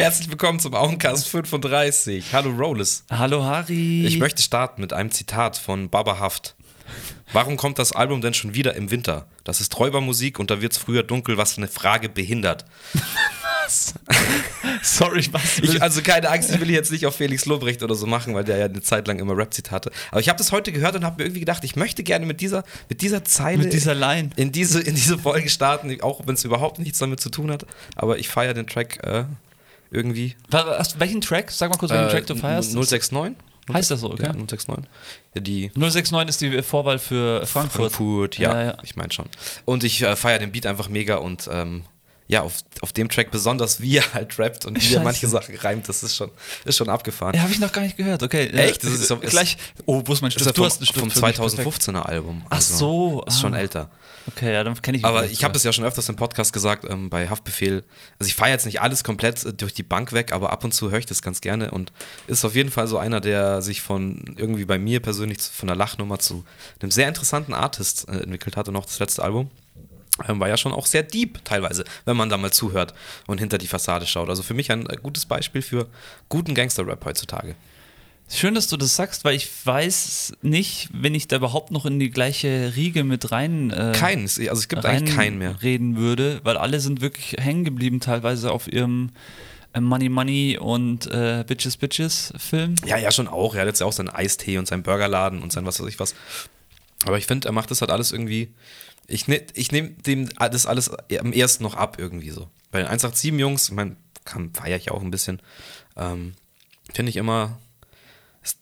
Herzlich willkommen zum Augencast 35. Hallo Rollis. Hallo Harry. Ich möchte starten mit einem Zitat von Baba Haft. Warum kommt das Album denn schon wieder im Winter? Das ist Räubermusik und da wird's früher dunkel, was eine Frage behindert. Was? Sorry, was? Ich, also keine Angst, ich will jetzt nicht auf Felix Lobrecht oder so machen, weil der ja eine Zeit lang immer Rap-Zitate. Aber ich habe das heute gehört und habe mir irgendwie gedacht, ich möchte gerne mit dieser, mit dieser Zeile. Mit dieser Line. In diese, in diese Folge starten, auch wenn es überhaupt nichts damit zu tun hat. Aber ich feiere den Track äh, irgendwie. Was, welchen Track? Sag mal kurz, welchen Äh, Track du feierst. 069? Heißt das so, okay? Ja, 069. Ja, die 069 ist die Vorwahl für Frankfurt. Frankfurt, ja, Ja, ja. ich meine schon. Und ich äh, feiere den Beat einfach mega und ähm, ja, auf, auf dem Track besonders, wie er halt rappt und wie er manche Sachen reimt, das ist schon, ist schon abgefahren. Ja, habe ich noch gar nicht gehört. Okay. Echt? Das ist ist- gleich. Oh, wo ist mein ist Stift? ja du vom, hast einen Stift vom für mich, perfekt. 2015er Album. Ach so, Ist schon ah. älter. Okay, ja, dann kenne ich Aber ich habe es ja schon öfters im Podcast gesagt, ähm, bei Haftbefehl. Also ich feiere jetzt nicht alles komplett äh, durch die Bank weg, aber ab und zu höre ich das ganz gerne und ist auf jeden Fall so einer, der sich von irgendwie bei mir persönlich zu- von der Lachnummer zu einem sehr interessanten Artist äh, entwickelt hat und auch das letzte Album. ähm, War ja schon auch sehr deep teilweise, wenn man da mal zuhört und hinter die Fassade schaut. Also für mich ein äh, gutes Beispiel für guten Gangster-Rap heutzutage. Schön, dass du das sagst, weil ich weiß nicht, wenn ich da überhaupt noch in die gleiche Riege mit rein. Äh, Keins, also es gibt eigentlich keinen mehr. reden würde, weil alle sind wirklich hängen geblieben, teilweise auf ihrem äh, Money Money und äh, Bitches Bitches Film. Ja, ja, schon auch. Er hat jetzt ja auch seinen Eistee und seinen Burgerladen und sein was weiß ich was. Aber ich finde, er macht das halt alles irgendwie. Ich, ne, ich nehme dem das alles am ersten noch ab, irgendwie so. Bei den 187-Jungs, ich meine, feiere ich auch ein bisschen, ähm, finde ich immer.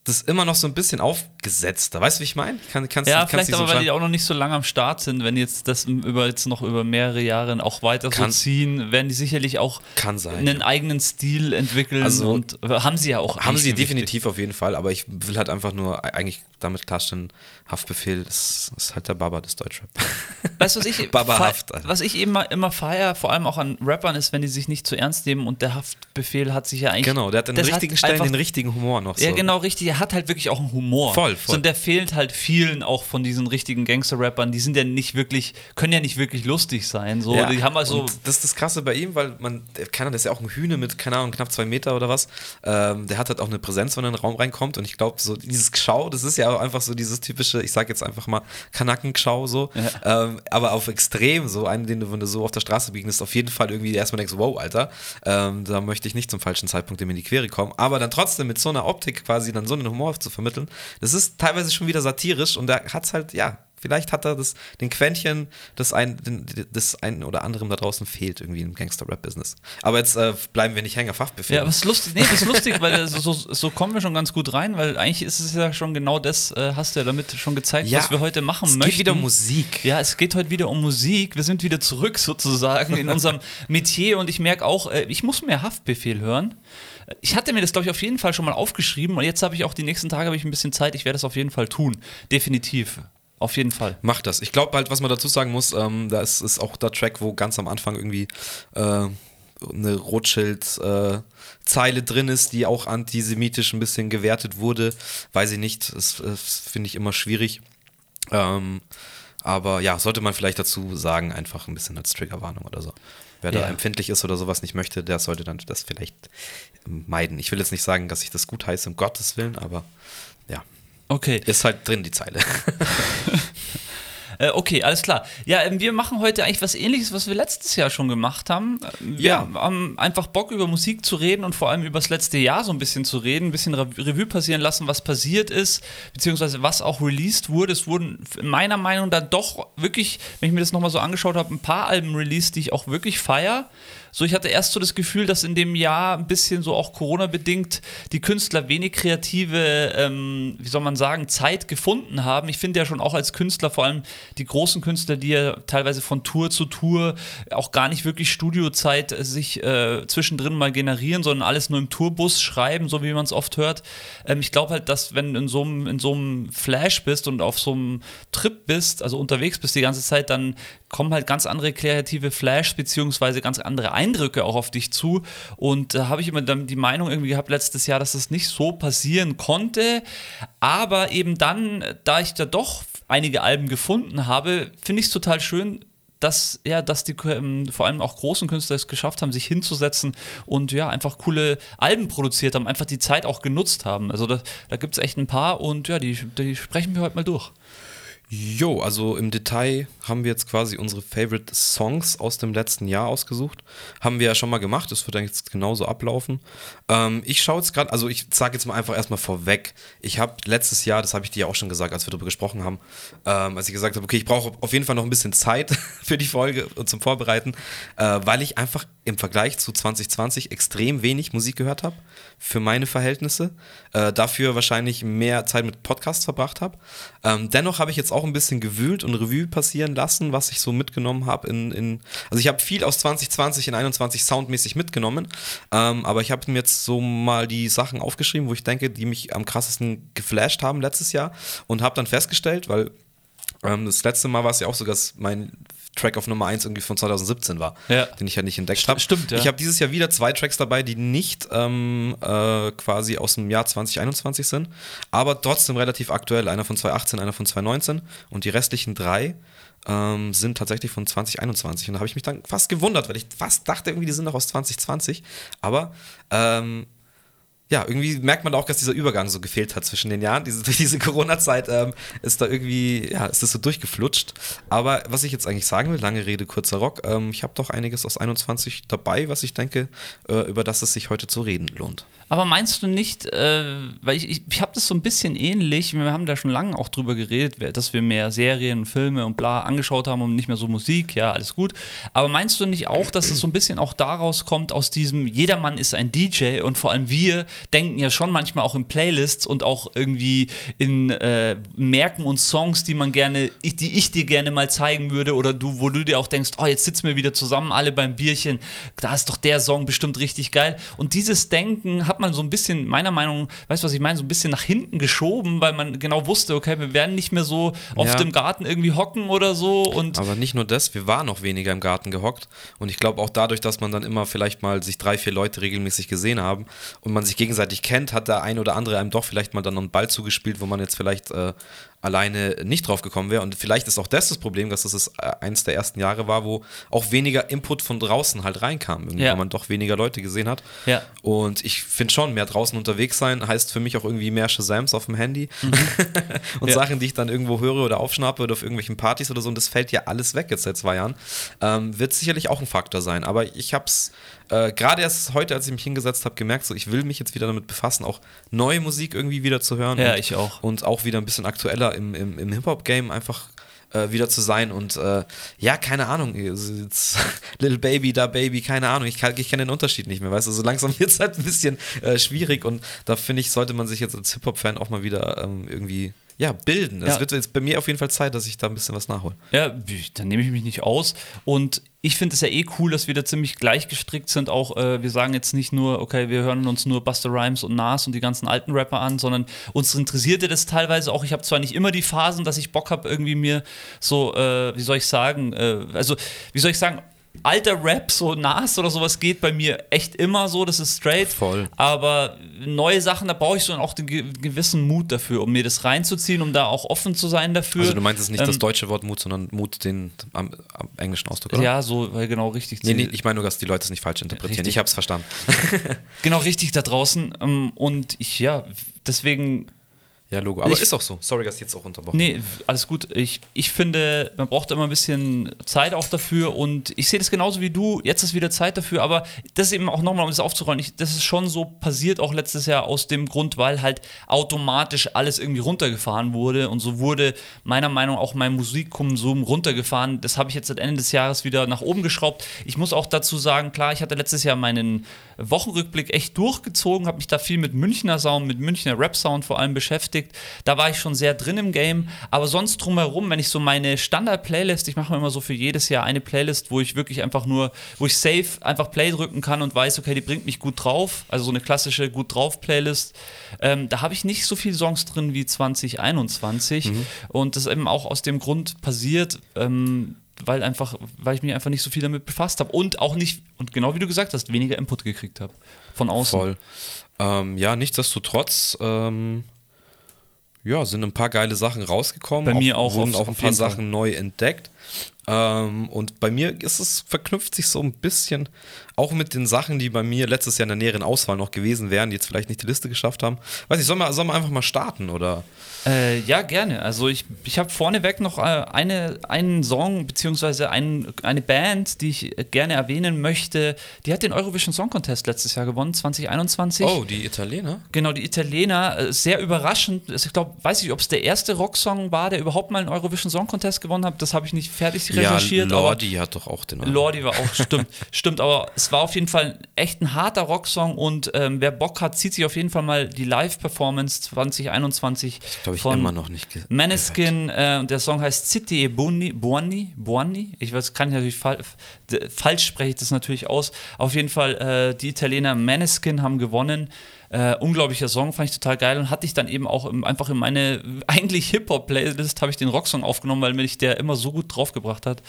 Das immer noch so ein bisschen aufgesetzt. Da weißt du, wie ich meine? Kann, Ja, kann's vielleicht nicht so aber, weil die auch noch nicht so lange am Start sind. Wenn jetzt das über jetzt noch über mehrere Jahre auch weiter Kann- so ziehen, werden die sicherlich auch sein, einen eigenen Stil entwickeln Also- und äh, haben sie ja auch. Haben sie definitiv auf jeden Fall, aber ich will halt einfach nur eigentlich damit klarstellen, Haftbefehl ist, ist halt der Baba des Deutschrap. Weißt du, was ich, Haft, was ich immer, immer feiere, vor allem auch an Rappern, ist, wenn die sich nicht zu ernst nehmen und der Haftbefehl hat sich ja eigentlich. Genau, der hat an den das richtigen Stellen den richtigen Humor noch. Ja, so. genau, richtig. Er hat halt wirklich auch einen Humor. Voll, voll. So, und der fehlt halt vielen auch von diesen richtigen Gangster-Rappern. Die sind ja nicht wirklich, können ja nicht wirklich lustig sein. So, Ja, die haben also. und das ist das Krasse bei ihm, weil man, der, keiner, das ist ja auch ein Hühne mit, keine Ahnung, knapp zwei Meter oder was. Ähm, der hat halt auch eine Präsenz, wenn er in den Raum reinkommt. Und ich glaube, so dieses Geschau, das ist ja auch einfach so dieses typische, ich sag jetzt einfach mal, Kanakengeschau so. Ähm, aber auf extrem, so einen, den du, wenn du so auf der Straße begegnest, auf jeden Fall irgendwie erstmal denkst, wow, Alter, ähm, da möchte ich nicht zum falschen Zeitpunkt ihm in die Quere kommen. Aber dann trotzdem mit so einer Optik quasi dann so einen Humor zu vermitteln, das ist teilweise schon wieder satirisch und da hat's halt, ja, Vielleicht hat er das, den Quäntchen des, ein, den, des einen oder anderen da draußen fehlt irgendwie im Gangster-Rap-Business. Aber jetzt äh, bleiben wir nicht hängen auf Haftbefehl. Ja, was ist lustig, nee, das ist lustig, weil so, so, kommen wir schon ganz gut rein, weil eigentlich ist es ja schon genau das, äh, hast du ja damit schon gezeigt, Ja, was wir heute machen es geht möchten. wieder um Musik. Ja, es geht heute wieder um Musik. Wir sind wieder zurück sozusagen in unserem Metier und ich merke auch, äh, ich muss mehr Haftbefehl hören. Ich hatte mir das, glaube ich, auf jeden Fall schon mal aufgeschrieben und jetzt habe ich auch die nächsten Tage ich ein bisschen Zeit. Ich werde das auf jeden Fall tun. Definitiv. Auf jeden Fall. Macht das. Ich glaube halt, was man dazu sagen muss, ähm, da ist, ist auch der Track, wo ganz am Anfang irgendwie äh, eine Rothschild-Zeile drin ist, die auch antisemitisch ein bisschen gewertet wurde. Weiß ich nicht. Das, das finde ich immer schwierig. Ähm, aber ja, sollte man vielleicht dazu sagen, einfach ein bisschen als Triggerwarnung oder so. Wer da Ja. empfindlich ist oder sowas nicht möchte, der sollte dann das vielleicht meiden. Ich will jetzt nicht sagen, dass ich das gut heiße, um Gottes Willen, aber ja, Okay. ist halt drin die Zeile. Äh, okay, alles klar. Ja, ähm, wir machen heute eigentlich was ähnliches, was wir letztes Jahr schon gemacht haben. Äh, Wir Ja. haben einfach Bock über Musik zu reden und vor allem über das letzte Jahr so ein bisschen zu reden, ein bisschen Rev- Revue passieren lassen, was passiert ist, beziehungsweise was auch released wurde. Es wurden meiner Meinung nach dann doch wirklich, wenn ich mir das nochmal so angeschaut habe, ein paar Alben released, die ich auch wirklich feier. So, ich hatte erst so das Gefühl, dass in dem Jahr ein bisschen so auch Corona-bedingt die Künstler wenig kreative, ähm, wie soll man sagen, Zeit gefunden haben. Ich finde ja schon auch als Künstler, vor allem die großen Künstler, die ja teilweise von Tour zu Tour auch gar nicht wirklich Studiozeit sich äh, zwischendrin mal generieren, sondern alles nur im Tourbus schreiben, so wie man es oft hört. Ähm, ich glaube halt, dass wenn du in so einem in so einem Flash bist und auf so einem Trip bist, also unterwegs bist die ganze Zeit, dann kommen halt ganz andere kreative Flash beziehungsweise ganz andere Eindrücke auch auf dich zu. Und da habe ich immer dann die Meinung irgendwie gehabt letztes Jahr, dass das nicht so passieren konnte. Aber eben dann, da ich da doch einige Alben gefunden habe, finde ich es total schön, dass, ja, dass die ähm, vor allem auch großen Künstler es geschafft haben, sich hinzusetzen und ja, einfach coole Alben produziert haben, einfach die Zeit auch genutzt haben. Also da, da gibt es echt ein paar und ja, die, die sprechen wir heute mal durch. Jo, also im Detail haben wir jetzt quasi unsere Favorite Songs aus dem letzten Jahr ausgesucht. Haben wir ja schon mal gemacht, das wird dann jetzt genauso ablaufen. Ähm, ich schaue jetzt gerade, also ich sage jetzt mal einfach erstmal vorweg. Ich habe letztes Jahr, das habe ich dir ja auch schon gesagt, als wir darüber gesprochen haben, ähm, als ich gesagt habe, okay, ich brauche auf jeden Fall noch ein bisschen Zeit für die Folge und zum Vorbereiten, äh, weil ich einfach im Vergleich zu 2020 extrem wenig Musik gehört habe, für meine Verhältnisse. Äh, dafür wahrscheinlich mehr Zeit mit Podcasts verbracht habe. Ähm, dennoch habe ich jetzt auch ein bisschen gewühlt und Revue passieren lassen, was ich so mitgenommen habe. In, in, also ich habe viel aus 2020 in 21 soundmäßig mitgenommen, ähm, aber ich habe mir jetzt so mal die Sachen aufgeschrieben, wo ich denke, die mich am krassesten geflasht haben letztes Jahr und habe dann festgestellt, weil ähm, das letzte Mal war es ja auch sogar mein Track auf Nummer 1 irgendwie von 2017 war, ja. den ich ja nicht entdeckt habe. Stimmt, ja. Ich habe dieses Jahr wieder zwei Tracks dabei, die nicht ähm, äh, quasi aus dem Jahr 2021 sind, aber trotzdem relativ aktuell. Einer von 2018, einer von 2019 und die restlichen drei ähm, sind tatsächlich von 2021. Und da habe ich mich dann fast gewundert, weil ich fast dachte, irgendwie, die sind noch aus 2020. Aber ähm, ja, irgendwie merkt man auch, dass dieser Übergang so gefehlt hat zwischen den Jahren. Diese, diese Corona-Zeit ähm, ist da irgendwie, ja, ist das so durchgeflutscht. Aber was ich jetzt eigentlich sagen will, lange Rede, kurzer Rock, ähm, ich habe doch einiges aus 21 dabei, was ich denke, äh, über das es sich heute zu reden lohnt. Aber meinst du nicht, äh, weil ich, ich, ich habe das so ein bisschen ähnlich, wir haben da schon lange auch drüber geredet, dass wir mehr Serien, Filme und bla angeschaut haben und nicht mehr so Musik, ja, alles gut. Aber meinst du nicht auch, dass es so ein bisschen auch daraus kommt, aus diesem, jedermann ist ein DJ und vor allem wir denken ja schon manchmal auch in Playlists und auch irgendwie in äh, merken uns Songs, die man gerne, die ich dir gerne mal zeigen würde oder du, wo du dir auch denkst, oh, jetzt sitzen wir wieder zusammen, alle beim Bierchen, da ist doch der Song bestimmt richtig geil. Und dieses Denken hat man so ein bisschen, meiner Meinung, weißt du, was ich meine, so ein bisschen nach hinten geschoben, weil man genau wusste, okay, wir werden nicht mehr so oft Ja. im Garten irgendwie hocken oder so und Aber nicht nur das, wir waren noch weniger im Garten gehockt. Und ich glaube auch dadurch, dass man dann immer vielleicht mal sich drei, vier Leute regelmäßig gesehen haben und man sich gegenseitig kennt, hat der ein oder andere einem doch vielleicht mal dann noch einen Ball zugespielt, wo man jetzt vielleicht äh, alleine nicht drauf gekommen wäre. Und vielleicht ist auch das das Problem, dass das ist, äh, eins der ersten Jahre war, wo auch weniger Input von draußen halt reinkam, Ja. weil man doch weniger Leute gesehen hat. Ja. Und ich finde schon, mehr draußen unterwegs sein heißt für mich auch irgendwie mehr Shazams auf dem Handy und Ja. Sachen, die ich dann irgendwo höre oder aufschnappe oder auf irgendwelchen Partys oder so. Und das fällt ja alles weg jetzt seit zwei Jahren. Ähm, wird sicherlich auch ein Faktor sein. Aber ich habe es äh, gerade erst heute, als ich mich hingesetzt habe, gemerkt, so ich will mich jetzt wieder damit befassen, auch neue Musik irgendwie wieder zu hören. Ja, und, ich auch. Und auch wieder ein bisschen aktueller im, im, im Hip-Hop-Game einfach äh, wieder zu sein und äh, ja, keine Ahnung, jetzt, Little Baby, da Baby, keine Ahnung, ich, kann, ich kenne den Unterschied nicht mehr, weißt du, so langsam wird es halt ein bisschen äh, schwierig und da finde ich, sollte man sich jetzt als Hip-Hop-Fan auch mal wieder ähm, irgendwie, ja, bilden. Es Ja. wird jetzt bei mir auf jeden Fall Zeit, dass ich da ein bisschen was nachhole. Ja, dann nehme ich mich nicht aus. Und ich finde es ja eh cool, dass wir da ziemlich gleich gestrickt sind. Auch äh, wir sagen jetzt nicht nur, okay, wir hören uns nur Buster Rhymes und Nas und die ganzen alten Rapper an, sondern uns interessierte das teilweise auch. Ich habe zwar nicht immer die Phasen, dass ich Bock habe, irgendwie mir so, äh, wie soll ich sagen, äh, also wie soll ich sagen, alter Rap, so Nas oder sowas geht bei mir echt immer so, das ist straight. Voll. Aber neue Sachen, da brauche ich so auch den ge gewissen Mut dafür, um mir das reinzuziehen, um da auch offen zu sein dafür. Also du meinst es nicht das Ähm, deutsche Wort Mut, sondern Mut den am, am englischen Ausdruck, oder? Ja, so, weil genau richtig. Nee, nee, ich meine nur, dass die Leute es nicht falsch interpretieren. Richtig. Ich habe es verstanden. Genau richtig da draußen. ähm, Und ich, ja, deswegen, Ja, Logo. Aber Ich- ist auch so. Sorry, dass ich jetzt auch unterbrochen nee, alles gut. Ich, ich finde, man braucht immer ein bisschen Zeit auch dafür und ich sehe das genauso wie du. Jetzt ist wieder Zeit dafür, aber das ist eben auch nochmal, um das aufzurollen, ich, das ist schon so passiert auch letztes Jahr aus dem Grund, weil halt automatisch alles irgendwie runtergefahren wurde und so wurde meiner Meinung nach auch mein Musikkonsum runtergefahren. Das habe ich jetzt seit Ende des Jahres wieder nach oben geschraubt. Ich muss auch dazu sagen, klar, ich hatte letztes Jahr meinen Wochenrückblick echt durchgezogen, habe mich da viel mit Münchner Sound, mit Münchner Rap-Sound vor allem beschäftigt. Da war ich schon sehr drin im Game. Aber sonst drumherum, wenn ich so meine Standard-Playlist, ich mache mir immer so für jedes Jahr eine Playlist, wo ich wirklich einfach nur, wo ich safe einfach Play drücken kann und weiß, okay, die bringt mich gut drauf. Also so eine klassische gut drauf Playlist. Ähm, da habe ich nicht so viele Songs drin wie 2021. Und das ist eben auch aus dem Grund passiert, ähm, weil einfach, weil ich mich einfach nicht so viel damit befasst habe und auch nicht, und genau wie du gesagt hast, weniger Input gekriegt habe von außen. Voll. Ähm, ja, nichtsdestotrotz, ähm, ja, sind ein paar geile Sachen rausgekommen. Bei mir auch, Wurden auf- auch ein paar. Sachen neu entdeckt. Ähm, und bei mir ist es, verknüpft sich so ein bisschen auch mit den Sachen, die bei mir letztes Jahr in der näheren Auswahl noch gewesen wären, die jetzt vielleicht nicht die Liste geschafft haben. Weiß ich, sollen wir, sollen wir einfach mal starten oder? Äh, ja, gerne. Also ich, ich habe vorneweg noch äh, eine, einen Song beziehungsweise ein, eine Band, die ich gerne erwähnen möchte. Die hat den Eurovision Song Contest letztes Jahr gewonnen, 2021. Oh, die Italiener? Genau, die Italiener. Äh, sehr überraschend. Also ich glaube, weiß ich, ob es der erste Rocksong war, der überhaupt mal einen Eurovision Song Contest gewonnen hat. Das habe ich nicht fertig recherchiert. Ja, Lordi hat doch auch den. Lordi war auch, stimmt. stimmt, aber es war auf jeden Fall echt ein harter Rocksong und ähm, wer Bock hat, zieht sich auf jeden Fall mal die Live-Performance 2021 ich glaub, ich von immer noch nicht Maneskin. Äh, der Song heißt City e Buoni, Buoni, Buoni. Ich weiß, kann ich natürlich fa falsch spreche ich das natürlich aus. Auf jeden Fall, äh, die Italiener Maneskin haben gewonnen. Äh, unglaublicher Song, fand ich total geil und hatte ich dann eben auch im, einfach in meine eigentlich Hip-Hop-Playlist habe ich den Rocksong aufgenommen, weil mich der immer so gut draufgebracht hat.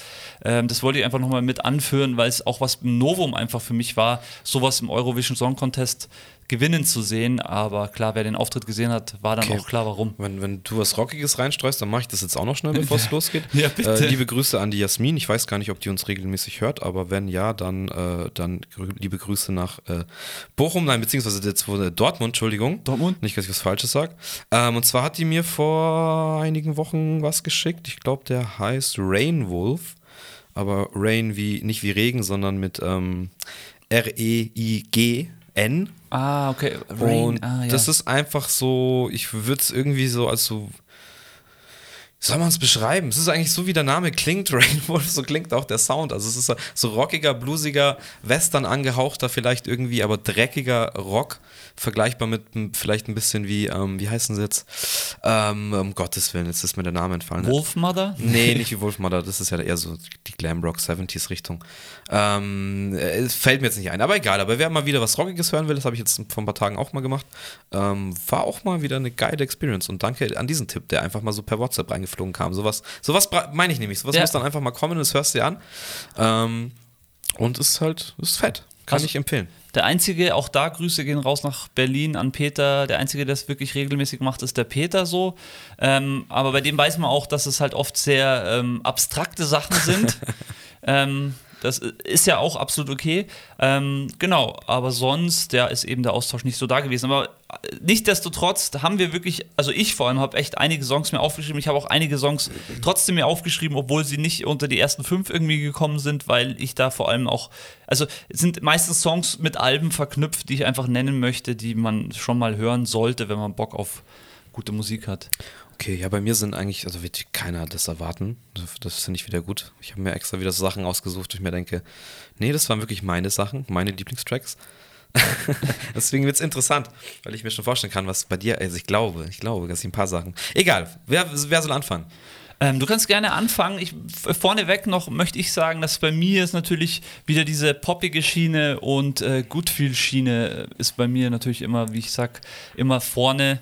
Ähm, das wollte ich einfach nochmal mit anführen, weil es auch was Novum einfach für mich war, sowas im Eurovision Song Contest gewinnen zu sehen. Aber klar, wer den Auftritt gesehen hat, war dann okay. auch klar, warum. Wenn, wenn du was Rockiges reinstreust, dann mache ich das jetzt auch noch schnell, bevor es losgeht. Ja, bitte. Äh, liebe Grüße an die Jasmin. Ich weiß gar nicht, ob die uns regelmäßig hört, aber wenn ja, dann, äh, dann liebe Grüße nach äh, Bochum, nein, beziehungsweise jetzt wurde Dortmund, Entschuldigung. Dortmund? Nicht, dass ich was Falsches sage. Ähm, und zwar hat die mir vor einigen Wochen was geschickt. Ich glaube, der heißt Rainwolf. Aber Rain wie, nicht wie Regen, sondern mit ähm, R-E-I-G N. Ah, okay. Rain. Und ah, ja. das ist einfach so, ich würde es irgendwie so als so. Soll man es beschreiben? Es ist eigentlich so, wie der Name klingt, Rainwolf, so klingt auch der Sound. Also es ist so rockiger, bluesiger, western angehauchter, vielleicht irgendwie, aber dreckiger Rock vergleichbar mit vielleicht ein bisschen wie, ähm, wie heißen sie jetzt? Ähm, um Gottes Willen, jetzt ist mir der Name entfallen. Wolfmother? Nee, nicht wie Wolfmother, das ist ja eher so die Glamrock 70s Richtung. Ähm, es fällt mir jetzt nicht ein, aber egal. Aber wer mal wieder was Rockiges hören will, das habe ich jetzt vor ein paar Tagen auch mal gemacht, ähm, war auch mal wieder eine geile Experience. Und danke an diesen Tipp, der einfach mal so per WhatsApp reingeflogen kam. Sowas, sowas meine ich nämlich. Sowas ja. muss dann einfach mal kommen und das hörst du dir an. Ähm, und ist halt, ist fett. Kann also, ich empfehlen. Der einzige, auch da Grüße gehen raus nach Berlin an Peter. Der einzige, der es wirklich regelmäßig macht, ist der Peter so. Ähm, aber bei dem weiß man auch, dass es halt oft sehr ähm, abstrakte Sachen sind. ähm, das ist ja auch absolut okay. Ähm, genau, aber sonst, ja, ist eben der Austausch nicht so da gewesen. Aber nichtsdestotrotz haben wir wirklich, also ich vor allem habe echt einige Songs mir aufgeschrieben. Ich habe auch einige Songs trotzdem mir aufgeschrieben, obwohl sie nicht unter die ersten fünf irgendwie gekommen sind, weil ich da vor allem auch, also sind meistens Songs mit Alben verknüpft, die ich einfach nennen möchte, die man schon mal hören sollte, wenn man Bock auf gute Musik hat. Okay, ja, bei mir sind eigentlich, also wird keiner das erwarten. Das finde ich wieder gut. Ich habe mir extra wieder so Sachen ausgesucht, wo ich mir denke, nee, das waren wirklich meine Sachen, meine Lieblingstracks. Deswegen wird es interessant, weil ich mir schon vorstellen kann, was bei dir, also ich glaube, ich glaube, dass ich ein paar Sachen. Egal, wer, wer soll anfangen? Ähm, du kannst gerne anfangen. Ich, vorneweg noch möchte ich sagen, dass bei mir ist natürlich wieder diese poppige Schiene und äh, Goodfeel-Schiene ist bei mir natürlich immer, wie ich sag, immer vorne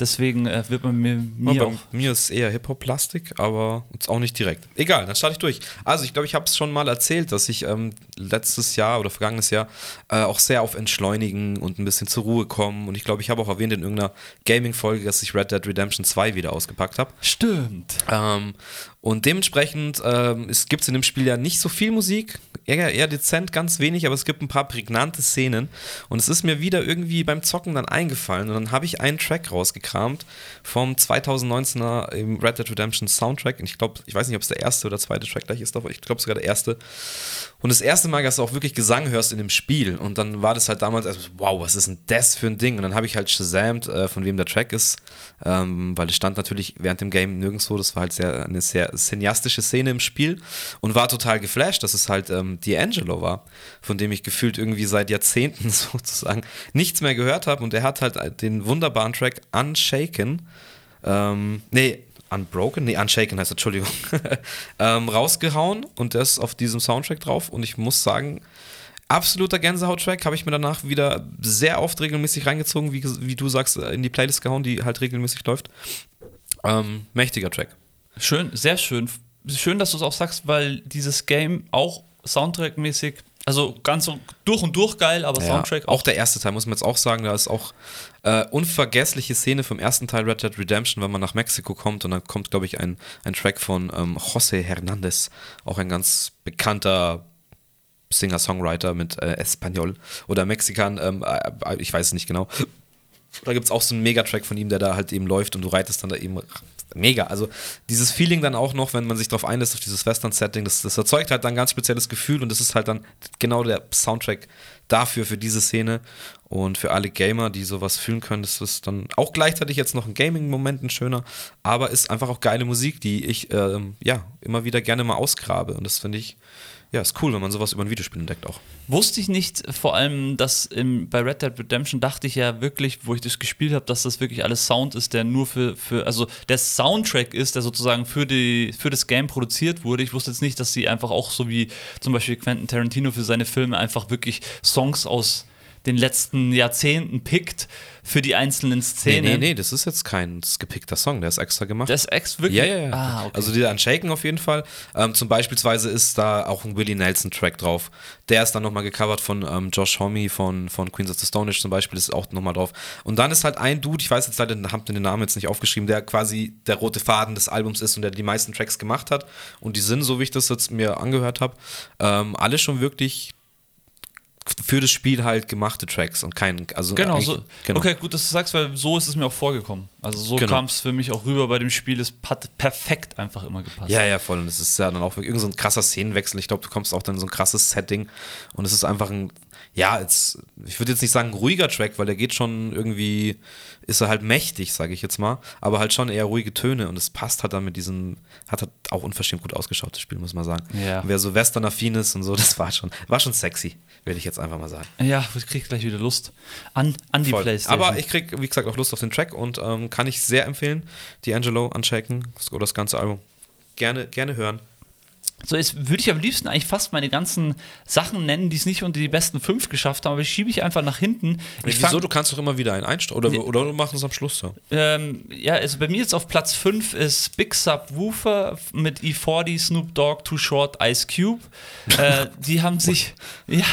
Deswegen äh, wird man mir, mir bei mir ist eher Hip-Hop-Plastik, aber jetzt auch nicht direkt. Egal, dann starte ich durch. Also ich glaube, ich habe es schon mal erzählt, dass ich ähm, letztes Jahr oder vergangenes Jahr äh, auch sehr auf Entschleunigen und ein bisschen zur Ruhe kommen. Und ich glaube, ich habe auch erwähnt in irgendeiner Gaming-Folge, dass ich Red Dead Redemption 2 wieder ausgepackt habe. Stimmt. Ähm, und dementsprechend ähm, gibt es in dem Spiel ja nicht so viel Musik, eher, eher dezent, ganz wenig, aber es gibt ein paar prägnante Szenen. Und es ist mir wieder irgendwie beim Zocken dann eingefallen. Und dann habe ich einen Track rausgekramt vom 2019er Red Dead Redemption Soundtrack. Und ich glaube, ich weiß nicht, ob es der erste oder zweite Track gleich ist, aber ich glaube sogar der erste. Und das erste Mal, dass du auch wirklich Gesang hörst in dem Spiel. Und dann war das halt damals, also, wow, was ist denn das für ein Ding? Und dann habe ich halt shazamt, äh, von wem der Track ist, ähm, weil es stand natürlich während dem Game nirgendwo. Das war halt sehr, eine sehr cineastische Szene im Spiel und war total geflasht, dass es halt ähm, D'Angelo war, von dem ich gefühlt irgendwie seit Jahrzehnten sozusagen nichts mehr gehört habe. Und er hat halt den wunderbaren Track Unshaken. Ähm, nee, Unbroken, nee, Unshaken heißt, Entschuldigung, ähm, rausgehauen und der ist auf diesem Soundtrack drauf und ich muss sagen, absoluter Gänsehaut-Track, habe ich mir danach wieder sehr oft regelmäßig reingezogen, wie, wie du sagst, in die Playlist gehauen, die halt regelmäßig läuft. Ähm, mächtiger Track. Schön, sehr schön. Schön, dass du es auch sagst, weil dieses Game auch Soundtrack-mäßig Also ganz durch und durch geil, aber Ja, Soundtrack auch der erste Teil, muss man jetzt auch sagen, da ist auch äh, unvergessliche Szene vom ersten Teil Red Dead Redemption, wenn man nach Mexiko kommt und dann kommt, glaube ich, ein, ein Track von ähm, José Hernández, auch ein ganz bekannter Singer-Songwriter mit äh, Espanol oder Mexikan, ähm, äh, ich weiß es nicht genau. Da gibt es auch so einen Megatrack von ihm, der da halt eben läuft und du reitest dann da eben mega. Also dieses Feeling dann auch noch, wenn man sich darauf einlässt, auf dieses Western-Setting, das, das erzeugt halt dann ein ganz spezielles Gefühl und das ist halt dann genau der Soundtrack dafür, für diese Szene und für alle Gamer, die sowas fühlen können, das ist dann auch gleichzeitig jetzt noch ein Gaming-Moment, ein schöner, aber ist einfach auch geile Musik, die ich ähm, ja immer wieder gerne mal ausgrabe und das finde ich, ja, ist cool, wenn man sowas über ein Videospiel entdeckt auch. Wusste ich nicht, vor allem, dass im, bei Red Dead Redemption dachte ich ja wirklich, wo ich das gespielt habe, dass das wirklich alles Sound ist, der nur für, für, also der Soundtrack ist, der sozusagen für, die, für das Game produziert wurde. Ich wusste jetzt nicht, dass sie einfach auch so wie zum Beispiel Quentin Tarantino für seine Filme einfach wirklich Songs aus den letzten Jahrzehnten pickt für die einzelnen Nee, Szenen. nee, nee, das ist jetzt kein gepickter Song, der ist extra gemacht. Das ist ex wirklich. Ja, ja, ja. Ah, okay. Also der Unshaken auf jeden Fall. Ähm, zum Beispielsweise ist da auch ein Willie Nelson-Track drauf. Der ist dann nochmal gecovert von ähm, Josh Homme von, von Queens of the Stone Age zum Beispiel, ist auch nochmal drauf. Und dann ist halt ein Dude, ich weiß jetzt leider, hab den Namen jetzt nicht aufgeschrieben, der quasi der rote Faden des Albums ist und der die meisten Tracks gemacht hat. Und die sind, so wie ich das jetzt mir angehört habe, ähm, alle schon wirklich für das Spiel halt gemachte Tracks und kein, also Genau, so. genau. Okay, gut, dass du sagst, weil so ist es mir auch vorgekommen. Also so Genau. kam es für mich auch rüber bei dem Spiel. Es hat perfekt einfach immer gepasst. Ja, ja, voll. Und es ist ja dann auch wirklich irgend so ein krasser Szenenwechsel. Ich glaube, du kommst auch dann in so ein krasses Setting. Und es ist einfach ein, ja, jetzt, ich würde jetzt nicht sagen ruhiger Track, weil der geht schon irgendwie, ist er halt mächtig, sage ich jetzt mal. Aber halt schon eher ruhige Töne. Und es passt halt dann mit diesem, hat halt auch unverschämt gut ausgeschaut, das Spiel, muss man sagen. Ja. Wer so Western-affin ist und so, das war schon, war schon sexy, will ich jetzt einfach mal sagen. Ja, ich krieg gleich wieder Lust an, an die Voll. Playstation. Aber ich krieg, wie gesagt, auch Lust auf den Track und ähm, kann ich sehr empfehlen. Die Angelo das, oder das ganze Album. Gerne, gerne hören. So, jetzt würde ich am liebsten eigentlich fast meine ganzen Sachen nennen, die es nicht unter die besten fünf geschafft haben, aber die schiebe ich einfach nach hinten. Ich Wieso? fang- Du kannst doch immer wieder einen einstellen. Oder, oder du machst es am Schluss so. Ähm, ja, also bei mir jetzt auf Platz 5 ist Big Subwoofer mit E40, Snoop Dogg, Too Short, Ice Cube. äh, die haben sich, ja,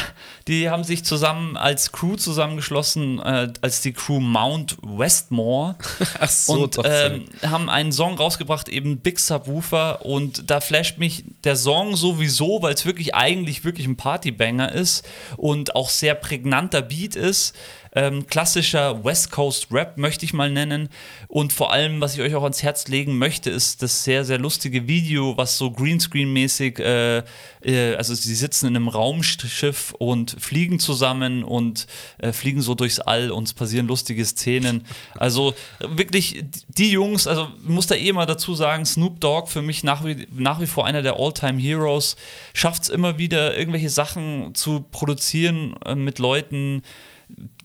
die haben sich zusammen als Crew zusammengeschlossen, äh, als die Crew Mount Westmore. Ach so, und doch, ähm, haben einen Song rausgebracht, eben Big Subwoofer. Und da flasht mich der Song sowieso, weil es wirklich eigentlich wirklich ein Partybanger ist und auch sehr prägnanter Beat ist. Ähm, klassischer West Coast Rap möchte ich mal nennen. Und vor allem, was ich euch auch ans Herz legen möchte, ist das sehr, sehr lustige Video, was so Greenscreen-mäßig, äh, äh, also sie sitzen in einem Raumschiff und fliegen zusammen und äh, fliegen so durchs All und es passieren lustige Szenen. Also wirklich, die Jungs, also muss da eh mal dazu sagen, Snoop Dogg für mich nach wie, nach wie vor einer der All-Time-Heroes, schafft es immer wieder, irgendwelche Sachen zu produzieren äh, mit Leuten,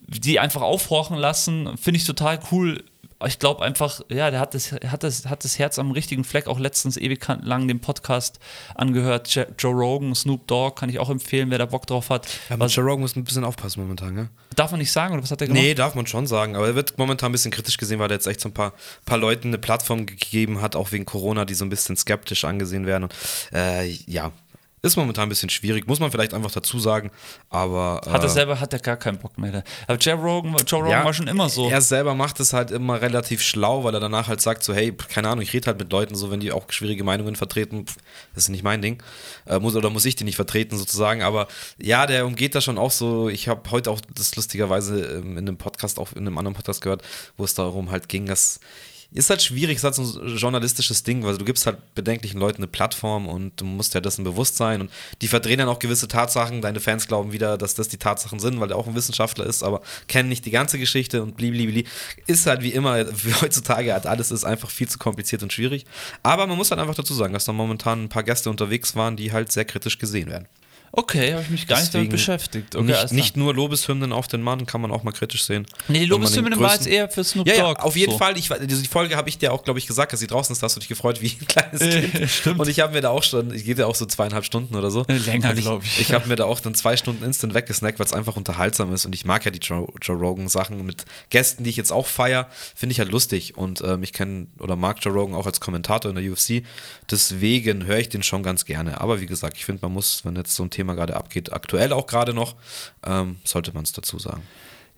die einfach aufhorchen lassen, finde ich total cool. Ich glaube einfach, ja, der hat das, hat, das, hat das Herz am richtigen Fleck. Auch letztens ewig lang den Podcast angehört. Jo- Joe Rogan, Snoop Dogg, kann ich auch empfehlen, wer da Bock drauf hat. Ja, Was, mit Joe Rogan muss ein bisschen aufpassen momentan, ne? darf man nicht sagen, oder was hat der gemacht? Nee, darf man schon sagen. Aber er wird momentan ein bisschen kritisch gesehen, weil er jetzt echt so ein paar, paar Leuten eine Plattform gegeben hat, auch wegen Corona, die so ein bisschen skeptisch angesehen werden. Und, äh, ja, ist momentan ein bisschen schwierig, muss man vielleicht einfach dazu sagen. Aber. Hat er äh, selber, hat er gar keinen Bock mehr. Aber Joe Rogan, Joe Rogan Ja, war schon immer so. Er selber macht es halt immer relativ schlau, weil er danach halt sagt so, hey, keine Ahnung, ich rede halt mit Leuten so, wenn die auch schwierige Meinungen vertreten, pff, das ist nicht mein Ding. Äh, muss oder muss ich die nicht vertreten sozusagen, aber ja, der umgeht das schon auch so. Ich habe heute auch das lustigerweise ähm, in einem Podcast, auch in einem anderen Podcast gehört, wo es darum halt ging, dass ist halt schwierig, ist halt so ein journalistisches Ding, weil du gibst halt bedenklichen Leuten eine Plattform und du musst ja dessen bewusst sein und die verdrehen dann auch gewisse Tatsachen. Deine Fans glauben wieder, dass das die Tatsachen sind, weil der auch ein Wissenschaftler ist, aber kennen nicht die ganze Geschichte und bliblibli. Ist halt wie immer, wie heutzutage halt alles ist einfach viel zu kompliziert und schwierig. Aber man muss halt einfach dazu sagen, dass da momentan ein paar Gäste unterwegs waren, die halt sehr kritisch gesehen werden. Okay, habe ich mich gar nicht damit beschäftigt. Okay, nicht, nicht nur Lobeshymnen auf den Mann, kann man auch mal kritisch sehen. Nee, die Wenn man den Lobeshymne war jetzt eher für Snoop ja, Dogg. ja, auf jeden so. Fall. Ich, also die Folge habe ich dir auch, glaube ich, gesagt, dass sie draußen ist. Da hast du dich gefreut wie ein kleines Äh, Kind. stimmt. Und ich habe mir da auch schon, ich gehe ja auch so zweieinhalb Stunden oder so. Äh, länger, Und glaub ich. Ich habe mir da auch dann zwei Stunden instant weggesnackt, weil es einfach unterhaltsam ist. Und ich mag ja die Joe, Joe Rogan Sachen mit Gästen, die ich jetzt auch feier, finde ich halt lustig. Und ähm, ich kenne oder mag Joe Rogan auch als Kommentator in der UFC. Deswegen höre ich den schon ganz gerne. Aber wie gesagt, ich finde, man muss, wenn jetzt so ein Thema Thema gerade abgeht. Aktuell auch gerade noch, ähm, sollte man es dazu sagen.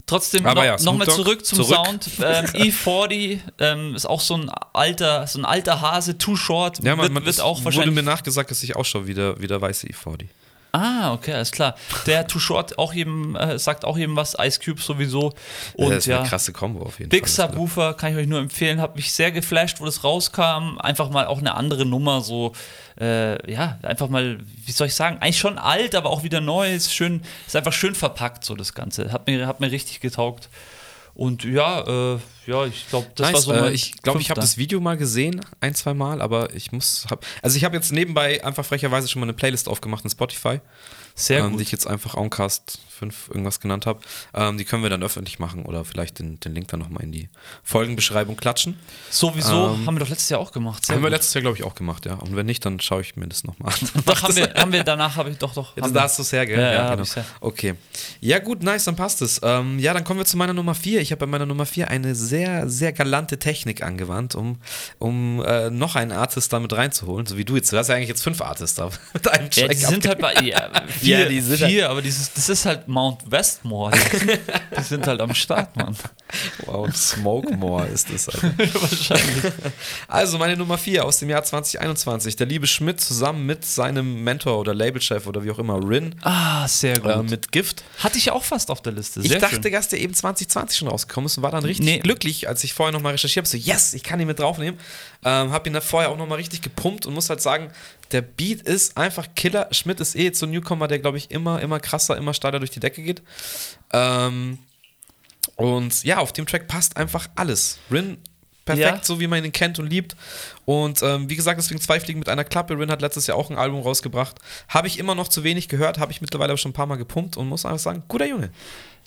Trotzdem Aber noch, ja, noch mal Snoop Dogg, zurück zum zurück. Sound. Ähm, E40 ähm, ist auch so ein alter, so ein alter Hase, Too Short. Ja, man, wird, man wird auch wurde wahrscheinlich mir nachgesagt, dass ich ausschaue wie der, wie der weiße E40. Ah, okay, alles klar. Der Too Short auch jedem, äh, sagt auch jedem was, Ice Cube sowieso. Und das ist ja, eine krasse Kombo auf jeden Big Fall. Subwoofer kann ich euch nur empfehlen, hat mich sehr geflasht, wo das rauskam. Einfach mal auch eine andere Nummer, so, äh, ja, einfach mal, wie soll ich sagen, eigentlich schon alt, aber auch wieder neu. Ist schön, ist einfach schön verpackt, so das Ganze. Hat mir, hat mir richtig getaugt. Und ja, äh, ja, ich glaube, das war Nice. so äh, mein ich glaube, ich habe das Video mal gesehen, ein, zwei Mal, aber ich muss. Hab, also, ich habe jetzt nebenbei einfach frecherweise schon mal eine Playlist aufgemacht in Spotify, sehr ähm, gut. die ich jetzt einfach Oncast 5 irgendwas genannt habe. Ähm, die können wir dann öffentlich machen oder vielleicht den, den Link dann nochmal in die Folgenbeschreibung klatschen. Sowieso ähm, haben wir doch letztes Jahr auch gemacht. Haben wir gut. letztes Jahr, glaube ich, auch gemacht, ja. Und wenn nicht, dann schaue ich mir das nochmal an. Doch, haben wir, haben wir danach, habe ich doch, doch. Jetzt wir. hast du es her, gell? Ja, ja, hab genau. Okay. Ja, gut, nice, dann passt es. Ähm, ja, dann kommen wir zu meiner Nummer 4. Ich habe bei meiner Nummer 4 eine sehr, sehr galante Technik angewandt, um, um äh, noch einen Artist damit reinzuholen, so wie du jetzt. Du hast ja eigentlich jetzt fünf Artists da mit einem Ja, Track die sind halt bei ja, vier, Ja, die sind vier aber dieses, das ist halt Mount Westmore. Die, sind halt am Start, Mann. Wow, Smoke More ist das. Alter. Wahrscheinlich. Also meine Nummer 4 aus dem Jahr 2021. Der liebe Schmidt zusammen mit seinem Mentor oder Labelchef oder wie auch immer, Rin, Ah, sehr gut. äh, mit Gift. Hatte ich auch fast auf der Liste. Ich Sehr dachte, schön. dass der eben 2020 schon rausgekommen ist und war dann richtig Nee. glücklich, als ich vorher nochmal recherchiert habe. So, yes, ich kann ihn mit draufnehmen. Ähm, hab ihn da vorher auch nochmal richtig gepumpt und muss halt sagen, der Beat ist einfach Killer. Schmidt ist eh jetzt so ein Newcomer, der, glaube ich, immer, immer krasser, immer steiler durch die Decke geht. Ähm, und ja, auf dem Track passt einfach alles. Rin perfekt, Ja. so wie man ihn kennt und liebt. Und ähm, wie gesagt, deswegen zwei Fliegen mit einer Klappe. Rin hat letztes Jahr auch ein Album rausgebracht. Habe ich immer noch zu wenig gehört, habe ich mittlerweile aber schon ein paar Mal gepumpt und muss einfach sagen, guter Junge.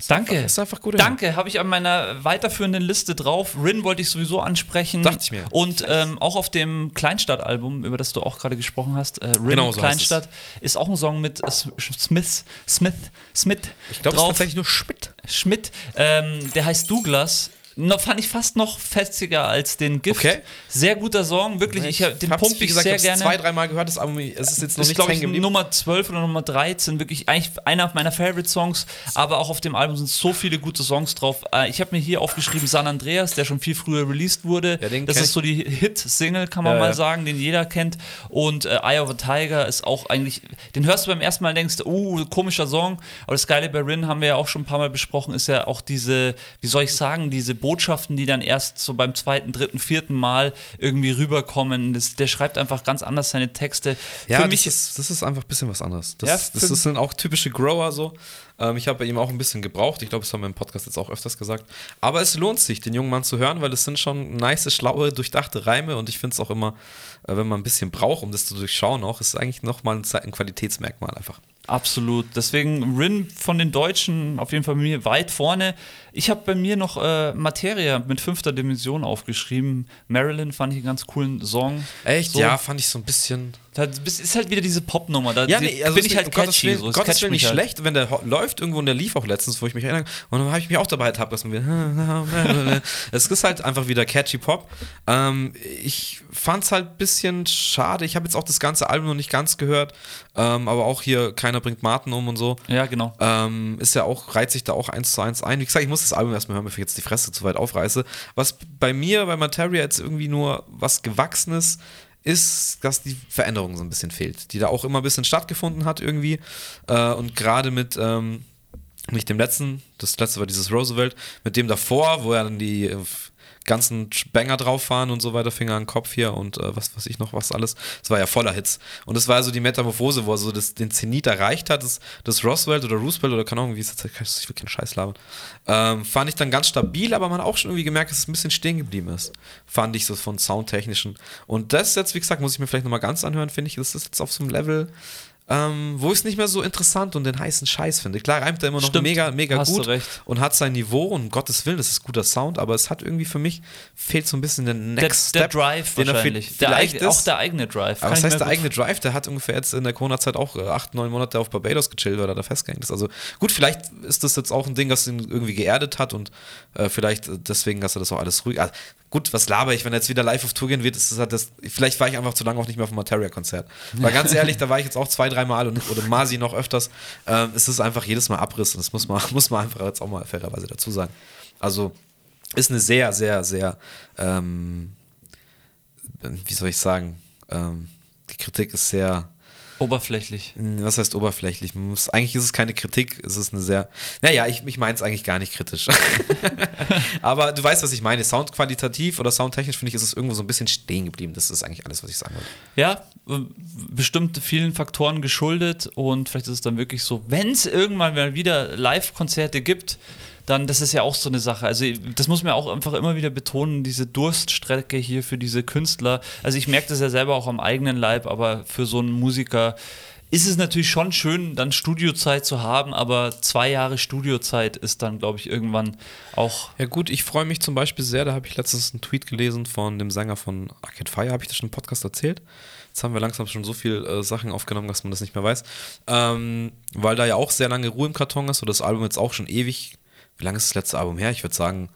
Danke. Ist einfach guter Danke, habe ich an meiner weiterführenden Liste drauf. Rin wollte ich sowieso ansprechen. Dachte ich mir. Und ähm, auch auf dem Kleinstadt-Album, über das du auch gerade gesprochen hast, äh, Rin Genau so Kleinstadt, ist auch ein Song mit äh, Smith, Smith, Smith Ich glaube, es ist tatsächlich nur Schmidt. Schmidt, ähm, der heißt Douglas. No, fand ich fast noch festiger als den Gift. Okay. Sehr guter Song, wirklich. Ich, hab- den pump ich gesagt, sehr hab's gerne. zwei, dreimal gehört, das Album, es ist jetzt noch nicht hängen ich, geblieben. Nummer 12 oder Nummer 13, wirklich eigentlich einer meiner Favorite-Songs, aber auch auf dem Album sind so viele gute Songs drauf. Äh, Ich habe mir hier aufgeschrieben San Andreas, der schon viel früher released wurde. Ja, das ist ich. so die Hit-Single, kann man Ja, mal ja. sagen, den jeder kennt. Und äh, Eye of a Tiger ist auch eigentlich, den hörst du beim ersten Mal und denkst, oh, komischer Song. Aber das Geile bei Rin haben wir ja auch schon ein paar Mal besprochen, ist ja auch diese, wie soll ich sagen, diese Botschaften, die dann erst so beim zweiten, dritten, vierten Mal irgendwie rüberkommen. Das, der schreibt einfach ganz anders seine Texte. Ja, Für das mich ist, das ist einfach ein bisschen was anderes. Das, Ja, das, das sind auch typische Grower so. Ähm, ich habe bei ihm auch ein bisschen gebraucht. Ich glaube, das haben wir im Podcast jetzt auch öfters gesagt. Aber es lohnt sich, den jungen Mann zu hören, weil es sind schon nice, schlaue, durchdachte Reime und ich finde es auch immer, äh, wenn man ein bisschen braucht, um das zu durchschauen, auch, ist eigentlich nochmal ein, ein Qualitätsmerkmal einfach. Absolut. Deswegen Rin von den Deutschen auf jeden Fall bei mir weit vorne. Ich habe bei mir noch äh, Materia mit fünfter Dimension aufgeschrieben. Marilyn fand ich einen ganz coolen Song. Echt? So. Ja, fand ich so ein bisschen. Das ist halt wieder diese Popnummer. Da Ja, nee, also bin ich halt catchy. Willen, so. Es Gottes Willen nicht halt. schlecht, wenn der läuft irgendwo und der lief auch letztens, wo ich mich erinnere. Und dann habe ich mich auch dabei ertappt, dass man es ist halt einfach wieder catchy Pop. Ähm, ich fand es halt ein bisschen schade. Ich habe jetzt auch das ganze Album noch nicht ganz gehört. Ähm, aber auch hier, keiner bringt Martin um und so. Ja, genau. Ähm, ist ja auch, reiht sich da auch eins zu eins ein. Wie gesagt, ich muss das Album erstmal hören, bevor ich jetzt die Fresse zu weit aufreiße. Was bei mir, bei Materia jetzt irgendwie nur was Gewachsenes ist, dass die Veränderung so ein bisschen fehlt, die da auch immer ein bisschen stattgefunden hat irgendwie. Äh, und gerade mit, ähm, nicht dem letzten, das letzte war dieses Roosevelt, mit dem davor, wo ja dann die äh, ganzen Banger drauf waren und so weiter, Finger an den Kopf hier und äh, was weiß ich noch, was alles. Das war ja voller Hits. Und das war so die Metamorphose, wo er so das, den Zenit erreicht hat, das, das Roosevelt oder Roosevelt oder keine Ahnung, wie es jetzt, ich will keinen Scheiß labern. Ähm, fand ich dann ganz stabil, aber man hat auch schon irgendwie gemerkt, dass es ein bisschen stehen geblieben ist. Fand ich so von Soundtechnischen. Und das jetzt, wie gesagt, muss ich mir vielleicht nochmal ganz anhören, finde ich, das ist jetzt auf so einem Level, ähm, wo ich es nicht mehr so interessant und den heißen Scheiß finde. Klar reimt er immer noch Stimmt, mega, mega hast gut und hat sein Niveau und um Gottes Willen, das ist guter Sound, aber es hat irgendwie für mich fehlt so ein bisschen der Der, Next der Step, Drive den er wahrscheinlich. Der vielleicht auch ist. der eigene Drive. aber was heißt der eigene Drive? Der hat ungefähr jetzt in der Corona-Zeit auch äh, acht, neun Monate auf Barbados gechillt, weil er da festgehängt ist. Also gut, vielleicht ist das jetzt auch ein Ding, das ihn irgendwie geerdet hat und äh, vielleicht äh, deswegen, dass er das auch alles ruhig. Also, gut, was laber ich, wenn er jetzt wieder live auf Tour gehen wird, ist das halt das, vielleicht war ich einfach zu lange auch nicht mehr auf dem Materia-Konzert. Weil ganz ehrlich, da war ich jetzt auch zwei, dreimal und, oder Masi noch öfters. Ähm, es ist einfach jedes Mal Abriss und das muss man, muss man einfach jetzt auch mal fairerweise dazu sagen. Also ist eine sehr, sehr, sehr, ähm, wie soll ich sagen, ähm, die Kritik ist sehr, Oberflächlich. was heißt oberflächlich? Muss, eigentlich ist es keine Kritik, es ist eine sehr. Naja, ich, ich meine es eigentlich gar nicht kritisch. Aber du weißt, was ich meine. Soundqualitativ oder soundtechnisch finde ich, ist es irgendwo so ein bisschen stehen geblieben. Das ist eigentlich alles, was ich sagen wollte. Ja, äh, bestimmt vielen Faktoren geschuldet und vielleicht ist es dann wirklich so, wenn es irgendwann mal wieder Live-Konzerte gibt, dann, das ist ja auch so eine Sache. Also, das muss man auch einfach immer wieder betonen, diese Durststrecke hier für diese Künstler. Also, ich merke das ja selber auch am eigenen Leib, aber für so einen Musiker ist es natürlich schon schön, dann Studiozeit zu haben, aber zwei Jahre Studiozeit ist dann, glaube ich, irgendwann auch. Ja, gut, ich freue mich zum Beispiel sehr. Da habe ich letztens einen Tweet gelesen von dem Sänger von Arcade Fire. Habe ich das schon im Podcast erzählt? Jetzt haben wir langsam schon so viele äh, Sachen aufgenommen, dass man das nicht mehr weiß. Ähm, weil da ja auch sehr lange Ruhe im Karton ist und das Album jetzt auch schon ewig wie lange ist das letzte Album her? Ich würde sagen,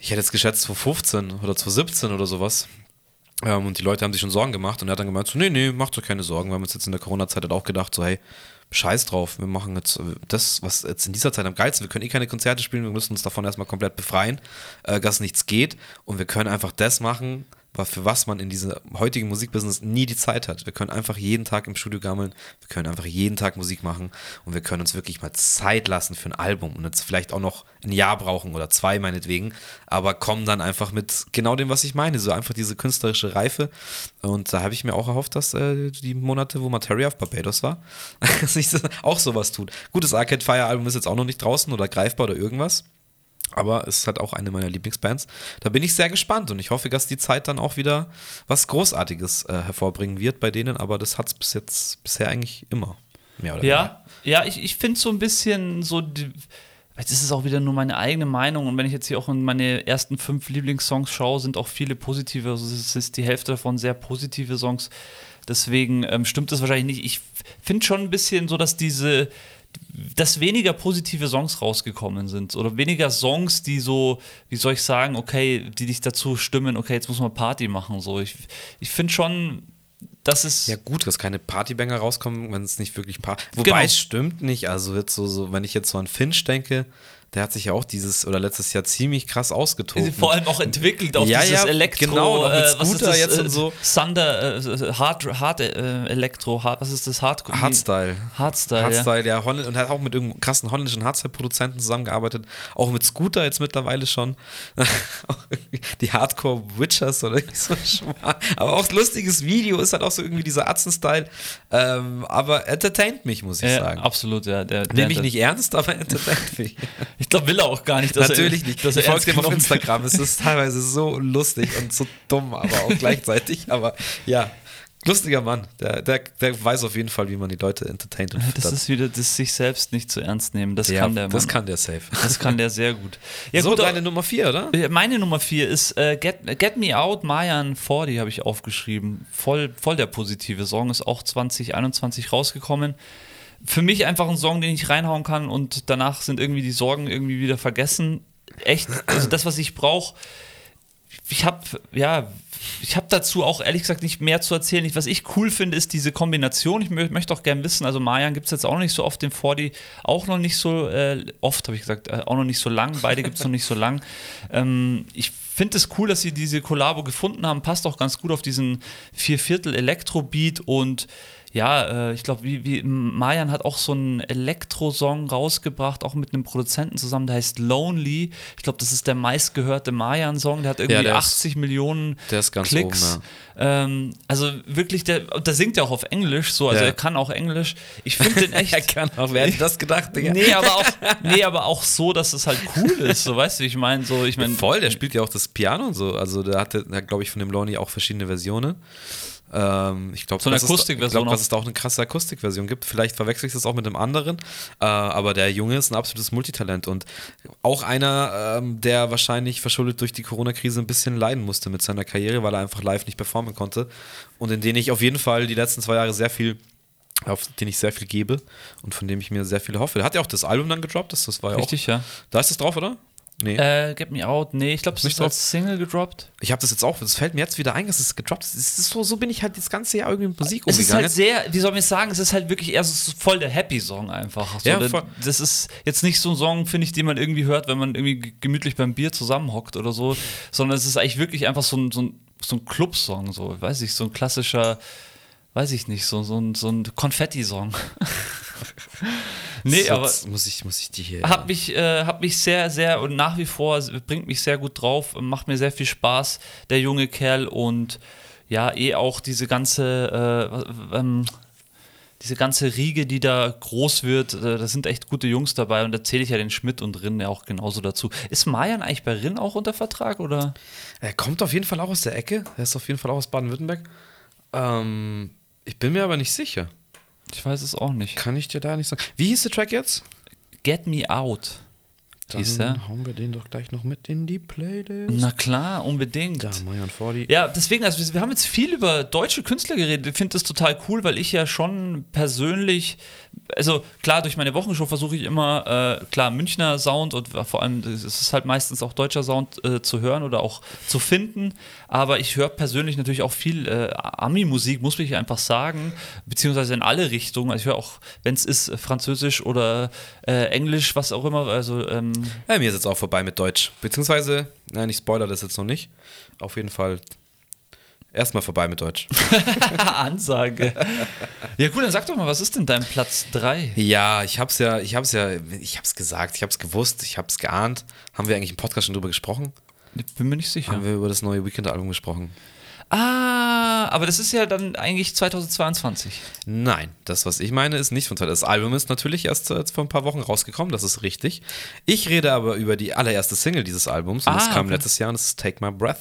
ich hätte jetzt geschätzt 2015 oder 2017 oder sowas. Ähm, und die Leute haben sich schon Sorgen gemacht und er hat dann gemeint, so, nee, nee, macht euch keine Sorgen. Wir haben uns jetzt in der Corona-Zeit halt auch gedacht, so, hey, scheiß drauf, wir machen jetzt das, was jetzt in dieser Zeit am geilsten, wir können eh keine Konzerte spielen, wir müssen uns davon erstmal komplett befreien, äh, dass nichts geht und wir können einfach das machen, für was man in diesem heutigen Musikbusiness nie die Zeit hat. Wir können einfach jeden Tag im Studio gammeln, wir können einfach jeden Tag Musik machen und wir können uns wirklich mal Zeit lassen für ein Album und jetzt vielleicht auch noch ein Jahr brauchen oder zwei meinetwegen, aber kommen dann einfach mit genau dem, was ich meine, so einfach diese künstlerische Reife und da habe ich mir auch erhofft, dass äh, die Monate, wo Materia auf Barbados war, sich auch sowas tut. Gutes Arcade Fire Album ist jetzt auch noch nicht draußen oder greifbar oder irgendwas. Aber es ist halt auch eine meiner Lieblingsbands. Da bin ich sehr gespannt und ich hoffe, dass die Zeit dann auch wieder was Großartiges äh, hervorbringen wird bei denen, aber das hat es bis jetzt bisher eigentlich immer. Mehr oder ja, mehr. ja, ich, ich finde so ein bisschen so. Jetzt ist es auch wieder nur meine eigene Meinung und wenn ich jetzt hier auch in meine ersten fünf Lieblingssongs schaue, sind auch viele positive, also es ist die Hälfte davon sehr positive Songs. Deswegen ähm, stimmt das wahrscheinlich nicht. Ich finde schon ein bisschen so, dass diese, dass weniger positive Songs rausgekommen sind oder weniger Songs, die so, wie soll ich sagen, okay, die dich dazu stimmen, okay, jetzt muss man Party machen. So, ich, ich finde schon, dass es. Ja, gut, dass keine Partybanger rauskommen, wenn es nicht wirklich Party. Wobei genau. es stimmt nicht. Also, jetzt so, so, wenn ich jetzt so an Finch denke, der hat sich ja auch dieses oder letztes Jahr ziemlich krass ausgetobt. Vor allem auch entwickelt auf ja, dieses ja, Elektro, genau, äh, was ist das, jetzt und so. Thunder, äh, Hard, Hard äh, Elektro, Hard, was ist das? Hard, Hardstyle. Hardstyle, Hardstyle, ja. ja Holland, und hat auch mit irgendeinem krassen holländischen Hardstyle-Produzenten zusammengearbeitet, auch mit Scooter jetzt mittlerweile schon. Die Hardcore Witchers oder so Aber auch lustiges Video ist halt auch so irgendwie dieser Atzen-Style. Ähm, aber entertaint mich, muss ich sagen. Absolut, ja. Der, der Nehme ich nicht ernst, aber entertaint mich. Ich glaube, will er auch gar nicht. Natürlich er, nicht. Dass ich folge dem auf Instagram. es ist teilweise so lustig und so dumm, aber auch gleichzeitig. Aber ja, lustiger Mann. Der, der, der weiß auf jeden Fall, wie man die Leute entertaint. Und das ist wieder das sich selbst nicht zu ernst nehmen. Das ja, kann der Mann. Das kann der safe. Das kann der sehr gut. Ja, so, gut, deine Nummer 4, oder? Meine Nummer 4 ist äh, Get, Get Me Out, Mayan 40 habe ich aufgeschrieben. Voll, voll der positive Song, ist auch 2021 rausgekommen für mich einfach ein Song, den ich reinhauen kann und danach sind irgendwie die Sorgen irgendwie wieder vergessen. Echt, also das, was ich brauche. Ich habe, ja, ich habe dazu auch ehrlich gesagt nicht mehr zu erzählen. Was ich cool finde, ist diese Kombination. Ich möchte auch gerne wissen, also Mayan gibt es jetzt auch noch nicht so oft, den 40 auch noch nicht so äh, oft, habe ich gesagt, äh, auch noch nicht so lang. Beide gibt es noch nicht so lang. Ähm, ich finde es cool, dass sie diese Kollabo gefunden haben. Passt auch ganz gut auf diesen Vierviertel Elektro-Beat und ja, äh, ich glaube, wie, wie Mayan hat auch so einen Elektro-Song rausgebracht, auch mit einem Produzenten zusammen, der heißt Lonely. Ich glaube, das ist der meistgehörte Mayan-Song, der hat irgendwie ja, 80 ist, Millionen Klicks. Oben, ja. ähm, also wirklich, der, der singt ja auch auf Englisch, so, also ja. er kann auch Englisch. Ich finde den echt. er kann auch, wer hätte das gedacht, Digga? Nee, aber auch, nee, aber auch so, dass es halt cool ist, so weißt du, ich meine, so, ich meine. Voll, der spielt ja auch das Piano und so. Also der hatte, glaube ich, von dem Lonely auch verschiedene Versionen. Ähm, ich glaube, so dass, es, glaub, dass es da auch eine krasse Akustikversion gibt. Vielleicht verwechsel ich das auch mit dem anderen. Äh, aber der Junge ist ein absolutes Multitalent und auch einer, ähm, der wahrscheinlich verschuldet durch die Corona-Krise ein bisschen leiden musste mit seiner Karriere, weil er einfach live nicht performen konnte. Und in den ich auf jeden Fall die letzten zwei Jahre sehr viel auf den ich sehr viel gebe und von dem ich mir sehr viel hoffe. Der hat ja auch das Album dann gedroppt, das, das war ja Richtig, auch, ja. Da ist es drauf, oder? Nee. Äh, Get Me Out, nee, ich glaube, es ist als Single gedroppt. Ich habe das jetzt auch, das fällt mir jetzt wieder ein, dass es gedroppt ist. Es ist so, so bin ich halt das ganze Jahr irgendwie mit Musik Es ist umgegangen. halt sehr, wie soll man es sagen, es ist halt wirklich eher so voll der Happy-Song einfach. So, Ja, voll. das ist jetzt nicht so ein Song, finde ich, den man irgendwie hört, wenn man irgendwie gemütlich beim Bier zusammenhockt oder so, sondern es ist eigentlich wirklich einfach so ein, so ein, so ein Club-Song, so, weiß ich, so ein klassischer, weiß ich nicht, so, so ein, so ein Konfetti-Song. nee, So, aber muss ich, muss ich die hier. hat mich, äh, hat mich sehr, sehr und nach wie vor bringt mich sehr gut drauf, macht mir sehr viel Spaß, der junge Kerl und ja, eh auch diese ganze, äh, ähm, diese ganze Riege, die da groß wird, äh, da sind echt gute Jungs dabei und da zähle ich ja den Schmidt und Rin ja auch genauso dazu. Ist Mayan eigentlich bei Rin auch unter Vertrag oder? Er kommt auf jeden Fall auch aus der Ecke. Er ist auf jeden Fall auch aus Baden-Württemberg. Ähm, ich bin mir aber nicht sicher. Ich weiß es auch nicht. Kann ich dir da nicht sagen. Wie hieß der Track jetzt? Get Me Out. Der? Dann hauen wir den doch gleich noch mit in die Playlist. Na klar, unbedingt. Mayan 40. Ja, deswegen, also wir- wir haben jetzt viel über deutsche Künstler geredet. Ich finde das total cool, weil ich ja schon persönlich, also klar, durch meine Wochenshow versuche ich immer, äh, klar, Münchner Sound und vor allem, es ist halt meistens auch deutscher Sound äh, zu hören oder auch zu finden. Aber ich höre persönlich natürlich auch viel äh, Ami-Musik, muss ich einfach sagen, beziehungsweise in alle Richtungen. Also ich höre auch, wenn es ist, äh, Französisch oder äh, Englisch, was auch immer. Also ähm, Ja, mir ist jetzt auch vorbei mit Deutsch. Beziehungsweise, nein, ich spoiler das jetzt noch nicht. Auf jeden Fall erstmal vorbei mit Deutsch. Ansage. ja, cool, dann sag doch mal, was ist denn dein Platz 3? ja, ich hab's ja, ich hab's ja, ich hab's gesagt, ich hab's gewusst, ich hab's geahnt. Haben wir eigentlich im Podcast schon drüber gesprochen? Ich bin mir nicht sicher. Haben wir über das neue Weekend-Album gesprochen? Ah, aber das ist ja dann eigentlich 2022. Nein, das, was ich meine, ist nicht von Das Album ist natürlich erst vor ein paar Wochen rausgekommen, das ist richtig. Ich rede aber über die allererste Single dieses Albums und das Ah, kam okay. letztes Jahr und das ist Take My Breath.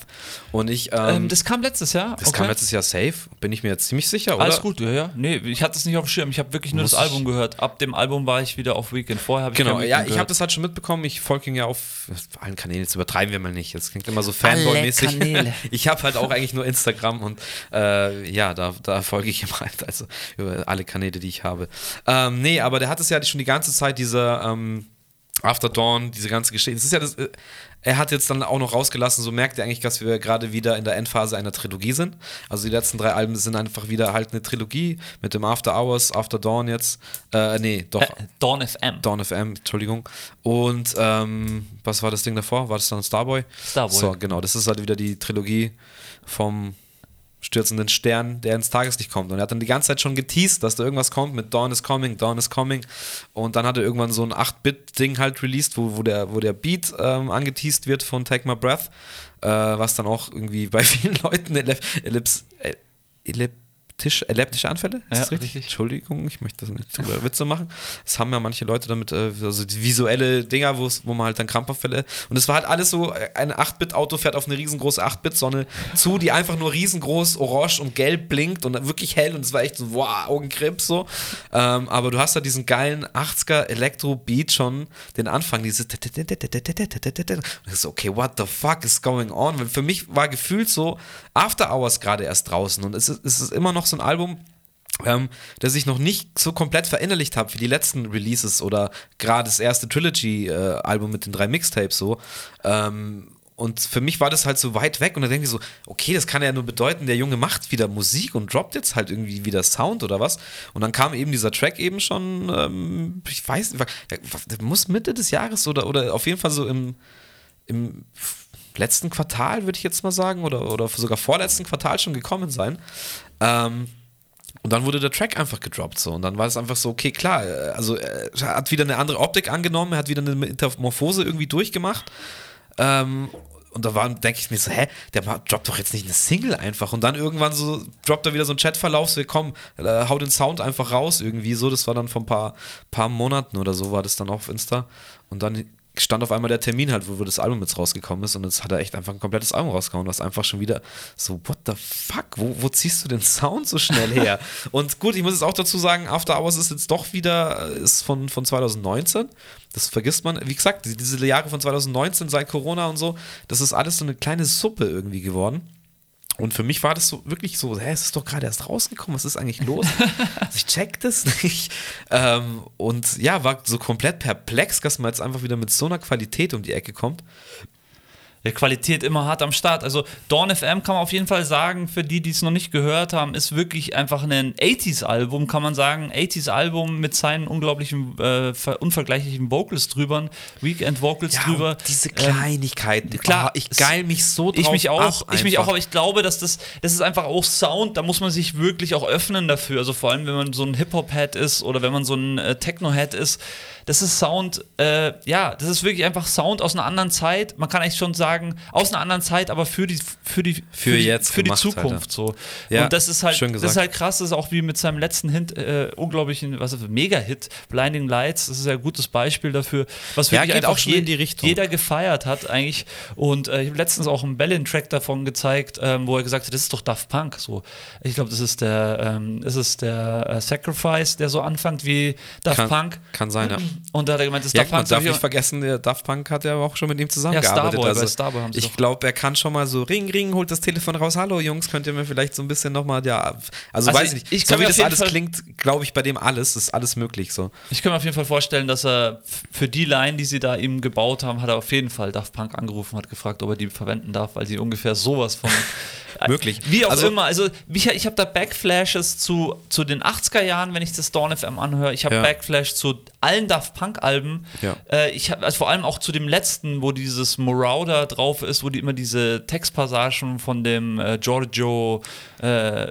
Und ich, ähm, Ähm, das kam letztes Jahr. das kam letztes Jahr safe, bin ich mir jetzt ziemlich sicher, oder? Alles gut, ja, ja. Nee, ich hatte es nicht auf dem Schirm. Ich habe wirklich nur Muss das Album gehört. Ab dem Album war ich wieder auf Weekend. Vorher habe ich Genau, ja, ich habe das halt schon mitbekommen. Ich folge ihn ja auf allen Kanälen. Jetzt übertreiben wir mal nicht. Das klingt immer so Fanboy-mäßig. Ich habe halt auch eigentlich nur Instagram und äh, ja, da, da folge ich ihm halt. Also über alle Kanäle, die ich habe. Ähm, nee, aber der hat es ja schon die ganze Zeit, diese ähm, After Dawn, diese ganze Geschichte. Das ist ja das, äh, er hat jetzt dann auch noch rausgelassen, so merkt er eigentlich, dass wir gerade wieder in der Endphase einer Trilogie sind. Also die letzten drei Alben sind einfach wieder halt eine Trilogie mit dem After Hours, After Dawn jetzt. Äh, nee, doch. Äh, Dawn FM. Dawn FM, Entschuldigung. Und ähm, was war das Ding davor? War das dann Starboy? Starboy. So, genau. Das ist halt wieder die Trilogie vom stürzenden Stern, der ins Tageslicht kommt. Und er hat dann die ganze Zeit schon geteased, dass da irgendwas kommt mit Dawn is coming, Dawn is coming. Und dann hat er irgendwann so ein 8-Bit-Ding halt released, wo, wo, der, wo der Beat ähm, angeteased wird von Take My Breath, äh, was dann auch irgendwie bei vielen Leuten Ellip Ellips, äh, elliptisch, elliptische Anfälle? Ist Ja, das richtig? richtig. Entschuldigung, ich möchte das nicht über Witze machen. Das haben ja manche Leute damit, äh, also visuelle Dinger, wo man halt dann Krampfanfälle. Und es war halt alles so, äh, ein 8-Bit-Auto fährt auf eine riesengroße 8-Bit-Sonne zu, die einfach nur riesengroß orange und gelb blinkt und wirklich hell und es war echt so, wow, Augenkrebs so. Ähm, aber du hast da diesen geilen 80er Elektro-Beat schon, den Anfang, diese und ich so, okay, what the fuck is going on? Weil für mich war gefühlt so After Hours gerade erst draußen und es ist, es ist immer noch so ein Album, ähm, das ich noch nicht so komplett verinnerlicht habe wie die letzten Releases oder gerade das erste Trilogy-Album mit den drei Mixtapes so. Ähm, und für mich war das halt so weit weg und dann denke ich so, okay, das kann ja nur bedeuten, der Junge macht wieder Musik und droppt jetzt halt irgendwie wieder Sound oder was. Und dann kam eben dieser Track eben schon, ähm, ich weiß nicht, der muss Mitte des Jahres oder, oder auf jeden Fall so im, im letzten Quartal, würde ich jetzt mal sagen, oder, oder sogar vorletzten Quartal schon gekommen sein. Ähm, und dann wurde der Track einfach gedroppt so. Und dann war es einfach so, okay, klar, äh, also er hat wieder eine andere Optik angenommen, er hat wieder eine Metamorphose irgendwie durchgemacht. Ähm, und da war, denke ich mir so, hä, der droppt doch jetzt nicht eine Single einfach. Und dann irgendwann so droppt er wieder so einen Chatverlauf, so, komm, äh, hau den Sound einfach raus irgendwie so. Das war dann vor ein paar, paar Monaten oder so, war das dann auf Insta. Und dann stand auf einmal der Termin halt, wo das Album jetzt rausgekommen ist und jetzt hat er echt einfach ein komplettes Album rausgehauen, was einfach schon wieder so, what the fuck, wo, wo ziehst du den Sound so schnell her? und gut, ich muss jetzt auch dazu sagen, After Hours ist jetzt doch wieder, ist von, von 2019, das vergisst man, wie gesagt, die- diese Jahre von 2019 seit Corona und so, das ist alles so eine kleine Suppe irgendwie geworden. Und für mich war das so wirklich so, hä, es ist doch gerade erst rausgekommen, was ist eigentlich los? also ich check das nicht. Ähm, und ja, war so komplett perplex, dass man jetzt einfach wieder mit so einer Qualität um die Ecke kommt. Der Qualität immer hart am Start. Also Dawn FM kann man auf jeden Fall sagen, für die, die es noch nicht gehört haben, ist wirklich einfach ein 80s-Album, kann man sagen. 80s-Album mit seinen unglaublichen, äh, unvergleichlichen Vocals drüber, Weekend-Vocals Ja, drüber. diese Kleinigkeiten. Ähm, klar, oh, ich geil mich so drauf ich mich auch, ich mich auch, aber ich glaube, dass das, das ist einfach auch Sound, da muss man sich wirklich auch öffnen dafür. Also vor allem, wenn man so ein Hip-Hop-Head ist oder wenn man so ein äh, Techno-Head ist, das ist Sound, äh, ja, das ist wirklich einfach Sound aus einer anderen Zeit. Man kann eigentlich schon sagen, aus einer anderen Zeit, aber für die, für die, Für die, jetzt für die halt, Zukunft so. Ja, Und das ist halt, das ist halt krass, das ist auch wie mit seinem letzten Hit, äh, unglaublichen, was Mega-Hit, Blinding Lights, das ist ja ein gutes Beispiel dafür, was Ja, wirklich geht einfach auch schon je- in die Richtung. jeder gefeiert hat eigentlich. Und äh, ich habe letztens auch einen Bellin-Track davon gezeigt, ähm, wo er gesagt hat, das ist doch Daft Punk. So, ich glaube, das ist der, ähm, das ist der äh, Sacrifice, der so anfängt wie Daft kann, Punk. Kann sein, ja. Und da hat er gemeint, das Ja, Daft man Punk. darf Sag ich, nicht vergessen, der Daft Punk hat ja auch schon mit ihm zusammengearbeitet. Starboy, also Starboy haben sie ich glaube, er kann schon mal so Ring, Ring, holt das Telefon raus. Hallo Jungs, könnt ihr mir vielleicht so ein bisschen nochmal, ja, also, Also weiß ich- ich nicht. ich so wie das alles Fall- klingt, glaube ich, bei dem alles, ist alles möglich so. ich kann mir auf jeden Fall vorstellen, dass er für die Line, die sie da ihm gebaut haben, hat er auf jeden Fall Daft Punk angerufen, hat gefragt, ob er die verwenden darf, weil sie ungefähr sowas von Möglich. Wie auch Also- immer, also ich, ich habe da Backflashes zu, zu den 80er Jahren, wenn ich das Dawn FM anhöre. Ich habe Ja. Backflash zu allen Daft Punk Alben. Ja. Äh, ich habe also vor allem auch zu dem letzten, wo dieses Marauder drauf ist, wo die immer diese Textpassagen von dem äh, Giorgio, äh,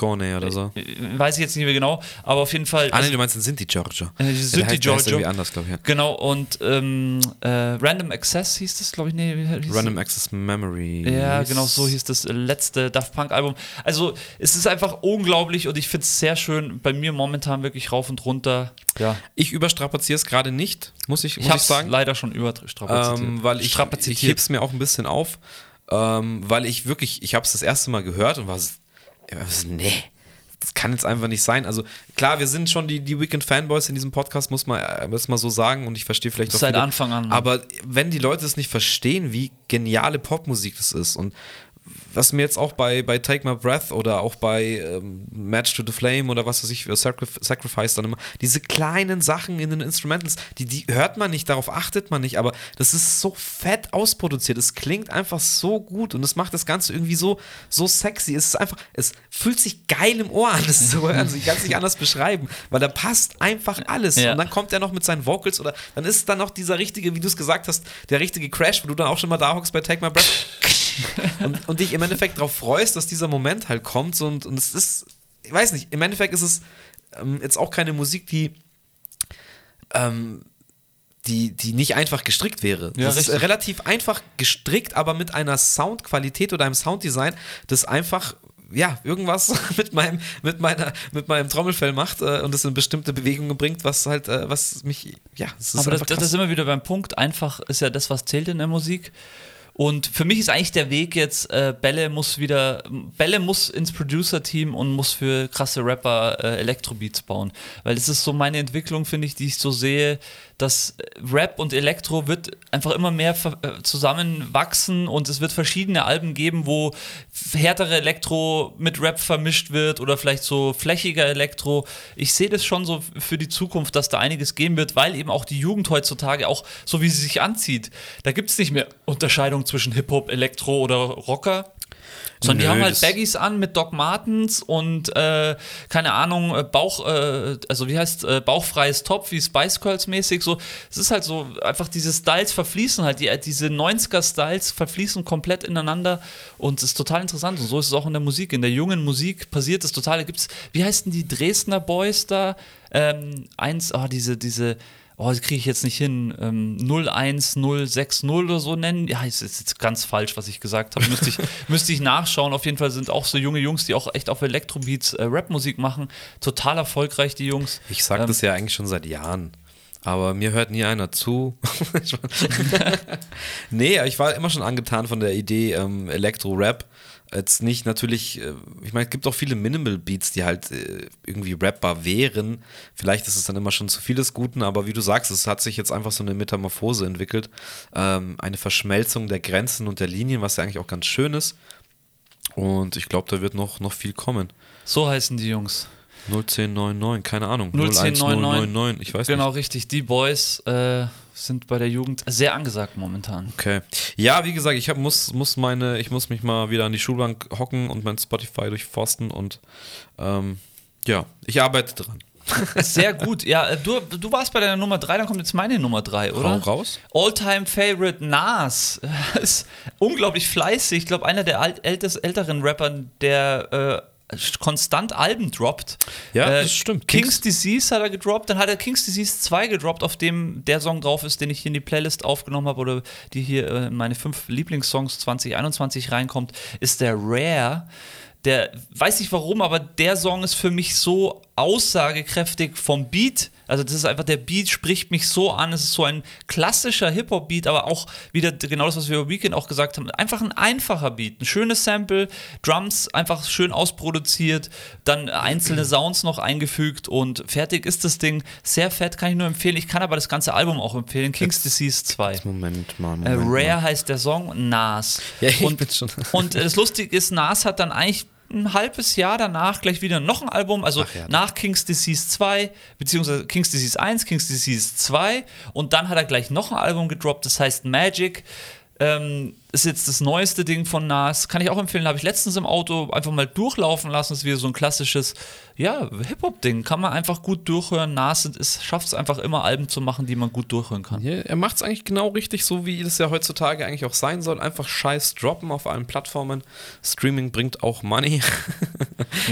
Morricone oder so. weiß ich jetzt nicht mehr genau, aber auf jeden Fall. Ah, nee, du meinst Giorgio. Äh, die Ja, heißt- der heißt Giorgio. irgendwie anders, glaube ich. Ja. Genau, und ähm, äh, Random Access hieß das, glaube ich. Nee, wie hieß Random Access Memory. Ja, genau so hieß das letzte Daft Punk Album. Also es ist einfach unglaublich und ich finde es sehr schön. Bei mir momentan wirklich rauf und runter. Ja, Ich überstrapaziere es gerade nicht, muss ich, ich muss habe ich es sagen. leider schon überstrapaziert. ähm, weil ich, ich Strapazitiert. heb's mir auch ein bisschen auf, ähm, weil ich wirklich, ich habe es das erste Mal gehört und war so, nee, das kann jetzt einfach nicht sein. Also klar, wir sind schon die, die Weekend-Fanboys in diesem Podcast, muss man, äh, muss man so sagen und ich verstehe vielleicht auch Seit viele- Anfang an. Aber wenn die Leute es nicht verstehen, wie geniale Popmusik das ist und was mir jetzt auch bei, bei Take My Breath oder auch bei ähm, Match to the Flame oder was weiß ich, äh, Sacrif Sacrifice dann immer, diese kleinen Sachen in den Instrumentals, die, die hört man nicht, darauf achtet man nicht, aber das ist so fett ausproduziert, es klingt einfach so gut und es macht das Ganze irgendwie so, so sexy, es ist einfach, es fühlt sich geil im Ohr an, das zu hören, ich kann es nicht anders beschreiben, weil da passt einfach alles. Ja. und dann kommt er noch mit seinen Vocals oder dann ist dann noch dieser richtige, wie du es gesagt hast, der richtige Crash, wo du dann auch schon mal da hockst bei Take My Breath und, und dich im Endeffekt darauf freust, dass dieser Moment halt kommt und, und es ist, ich weiß nicht, im Endeffekt ist es ähm, jetzt auch keine Musik, die ähm, die, die nicht einfach gestrickt wäre. Ja, das ist relativ einfach gestrickt, aber mit einer Soundqualität oder einem Sounddesign, das einfach ja, irgendwas mit meinem, mit meiner, mit meinem Trommelfell macht äh, und es in bestimmte Bewegungen bringt, was halt, äh, was mich, ja, es ist Aber das, das ist immer wieder beim Punkt. Einfach ist ja das, was zählt in der Musik. Und für mich ist eigentlich der Weg jetzt, äh, Bälle muss wieder, Bälle muss ins Producer-Team und muss für krasse Rapper äh, Elektrobeats bauen. Weil das ist so meine Entwicklung, finde ich, die ich so sehe, dass Rap und Elektro wird einfach immer mehr äh, zusammenwachsen und es wird verschiedene Alben geben, wo härtere Elektro mit Rap vermischt wird oder vielleicht so flächiger Elektro. Ich sehe das schon so für die Zukunft, dass da einiges geben wird, weil eben auch die Jugend heutzutage auch so wie sie sich anzieht, da gibt es nicht mehr Unterscheidung zwischen Hip-Hop, Elektro oder Rocker. Sondern die Nö, haben halt Baggies an mit Doc Martens und äh, keine Ahnung, äh, Bauch, äh, also wie heißt äh, bauchfreies Top, wie Spice Girls mäßig. So, es ist halt so, einfach diese Styles verfließen halt, die, diese 90er-Styles verfließen komplett ineinander und es ist total interessant. Und so ist es auch in der Musik. In der jungen Musik passiert es total. Da gibt's, wie heißen die Dresdner Boys da? Ähm, eins, oh, diese, diese, oh, das kriege ich jetzt nicht hin, ähm, 01060 oder so nennen. Ja, ist ist jetzt ganz falsch, was ich gesagt habe. Müsste ich, müsste ich nachschauen. Auf jeden Fall sind auch so junge Jungs, die auch echt auf Elektrobeats äh, Rapmusik machen. Total erfolgreich, die Jungs. Ich sage Ähm, das ja eigentlich schon seit Jahren. Aber mir hört nie einer zu. nee, ich war immer schon angetan von der Idee ähm, Elektro-Rap. Jetzt nicht natürlich, äh, ich meine, es gibt auch viele Minimal-Beats, die halt äh, irgendwie rappbar wären. Vielleicht ist es dann immer schon zu viel des Guten, aber wie du sagst, es hat sich jetzt einfach so eine Metamorphose entwickelt. Ähm, eine Verschmelzung der Grenzen und der Linien, was ja eigentlich auch ganz schön ist. Und ich glaube, da wird noch, noch viel kommen. So heißen die Jungs. 01099, keine Ahnung. 01099. ich weiß Genau, nicht. richtig. Die Boys äh, sind bei der Jugend sehr angesagt momentan. Okay. Ja, wie gesagt, ich hab, muss, muss meine, ich muss mich mal wieder an die Schulbank hocken und mein Spotify durchforsten und ähm, ja, ich arbeite dran. Sehr gut. Ja, du, du warst bei deiner Nummer 3, dann kommt jetzt meine Nummer 3, oder? Hau raus. All-Time Favorite Nas. Ist unglaublich fleißig. Ich glaube, einer der alt, ältest, älteren Rapper, der äh, konstant Alben droppt. Ja, Äh, das stimmt. King's Disease hat er gedroppt, dann hat er King's Disease 2 gedroppt, auf dem der Song drauf ist, den ich hier in die Playlist aufgenommen habe oder die hier äh, in meine fünf Lieblingssongs 2021 reinkommt, ist der Rare. Der weiß nicht warum, aber der Song ist für mich so aussagekräftig vom Beat. Also das ist einfach, der Beat spricht mich so an. Es ist so ein klassischer Hip-Hop-Beat, aber auch wieder genau das, was wir über Weekend auch gesagt haben. Einfach ein einfacher Beat. Ein schönes Sample, Drums einfach schön ausproduziert, dann einzelne Sounds noch eingefügt und fertig ist das Ding. Sehr fett, kann ich nur empfehlen. Ich kann aber das ganze Album auch empfehlen. King's Disease 2. Moment mal. Äh, Moment Rare mal. heißt der Song, Nas. Ja, ich und, bin schon- und äh, das Lustige ist, Nas hat dann eigentlich ein halbes Jahr danach gleich wieder noch ein Album, also ja. nach King's Disease 2, beziehungsweise King's Disease 1, King's Disease 2 und dann hat er gleich noch ein Album gedroppt, das heißt Magic. Ähm, ist jetzt das neueste Ding von Nas. Kann ich auch empfehlen, habe ich letztens im Auto einfach mal durchlaufen lassen. Das ist wieder so ein klassisches, ja, Hip-Hop-Ding. Kann man einfach gut durchhören. Nas schafft es einfach immer, Alben zu machen, die man gut durchhören kann. Ja, er macht es eigentlich genau richtig, so wie das ja heutzutage eigentlich auch sein soll. Einfach Scheiß droppen auf allen Plattformen. Streaming bringt auch Money.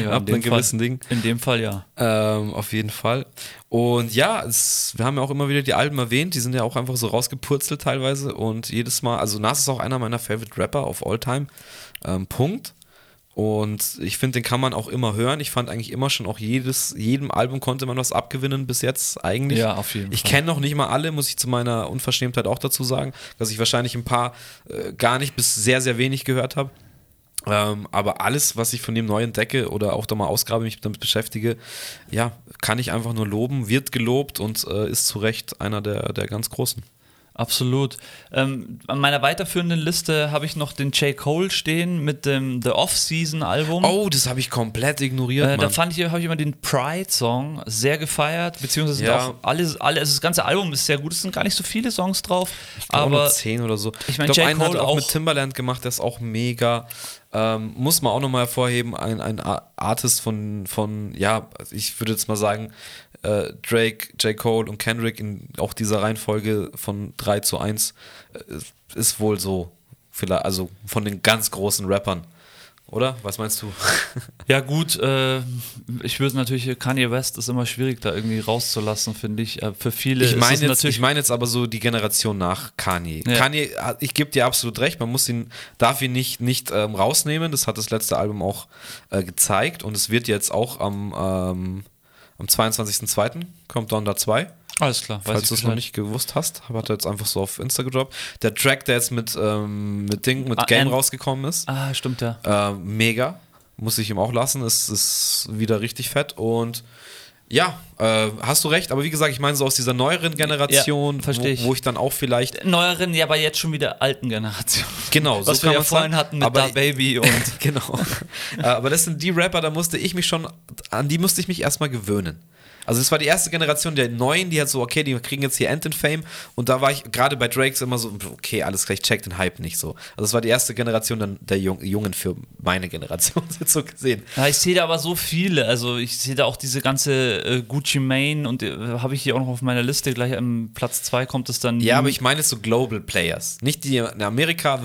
Ja, Ab einem gewissen Ding. In dem Fall ja. Ähm, auf jeden Fall. Und ja, es, wir haben ja auch immer wieder die Alben erwähnt, die sind ja auch einfach so rausgepurzelt teilweise und jedes Mal, also Nas ist auch einer meiner Favorite Rapper of all time. Ähm, Punkt. Und ich finde, den kann man auch immer hören. Ich fand eigentlich immer schon auch jedes, jedem Album konnte man was abgewinnen bis jetzt eigentlich. Ja, auf jeden ich Fall. kenne noch nicht mal alle, muss ich zu meiner Unverschämtheit auch dazu sagen, dass ich wahrscheinlich ein paar äh, gar nicht bis sehr, sehr wenig gehört habe. Ähm, aber alles, was ich von dem neu entdecke oder auch da mal ausgrabe, mich damit beschäftige, ja, kann ich einfach nur loben, wird gelobt und äh, ist zu Recht einer der, der ganz Großen. Absolut. Ähm, an meiner weiterführenden Liste habe ich noch den J. Cole stehen mit dem The Off-Season-Album. Oh, das habe ich komplett ignoriert, Äh, da fand ich, habe ich immer den Pride-Song sehr gefeiert, beziehungsweise Ja. auch alles, alle, also das ganze Album ist sehr gut, es sind gar nicht so viele Songs drauf, Ich nur aber 10 oder so. ich mein, glaub, J. einen hat Cole auch, auch- mit Timbaland gemacht, der ist auch mega. Ähm, muss man auch nochmal hervorheben, ein, ein Ar- Artist von, von, ja, ich würde jetzt mal sagen, äh, Drake, J. Cole und Kendrick in auch dieser Reihenfolge von 3 zu 1 äh, ist wohl so, vielleicht, also von den ganz großen Rappern. Oder? Was meinst du? ja gut, äh, ich würde natürlich, Kanye West ist immer schwierig da irgendwie rauszulassen, finde ich. Äh, für viele Ich ist meine es jetzt, natürlich ich mein jetzt aber so die Generation nach Kanye. Ja. Kanye, hat- ich gebe dir absolut recht, man muss ihn, darf ihn nicht, nicht ähm, rausnehmen. Das hat das letzte Album auch äh, gezeigt und es wird jetzt auch am, ähm, am 22.02. kommt Donda 2. alles klar, Falls du es noch nicht gewusst hast, hat er jetzt einfach so auf Insta gedroppt. Der Track, der jetzt mit, ähm, mit Ding, mit Ah, Game rausgekommen ist, Ah, stimmt ja. äh, mega. Muss ich ihm auch lassen. Es ist wieder richtig fett. Und ja, äh, hast du recht. Aber wie gesagt, ich meine so aus dieser neueren Generation, Ja, wo, wo ich dann auch vielleicht. Neueren, ja, aber jetzt schon wieder alten Generation. Genau, Was so wir kann ja vorhin sagen. hatten mit aber Da Baby und genau. Äh, aber das sind die Rapper, da musste ich mich schon, an die musste ich mich erstmal gewöhnen. Also das war die erste Generation der Neuen, die hat so, okay, die kriegen jetzt hier End-in-Fame und da war ich gerade bei Drakes immer so, okay, alles gleich, check den Hype nicht so. Also das war die erste Generation dann der Jung, Jungen für meine Generation, so gesehen. Ja, ich sehe da aber so viele. Also ich sehe da auch diese ganze äh, Gucci Mane und äh, habe ich hier auch noch auf meiner Liste. Gleich am Platz 2 kommt es dann. Ja, aber ich meine so Global Players. Nicht die in Amerika,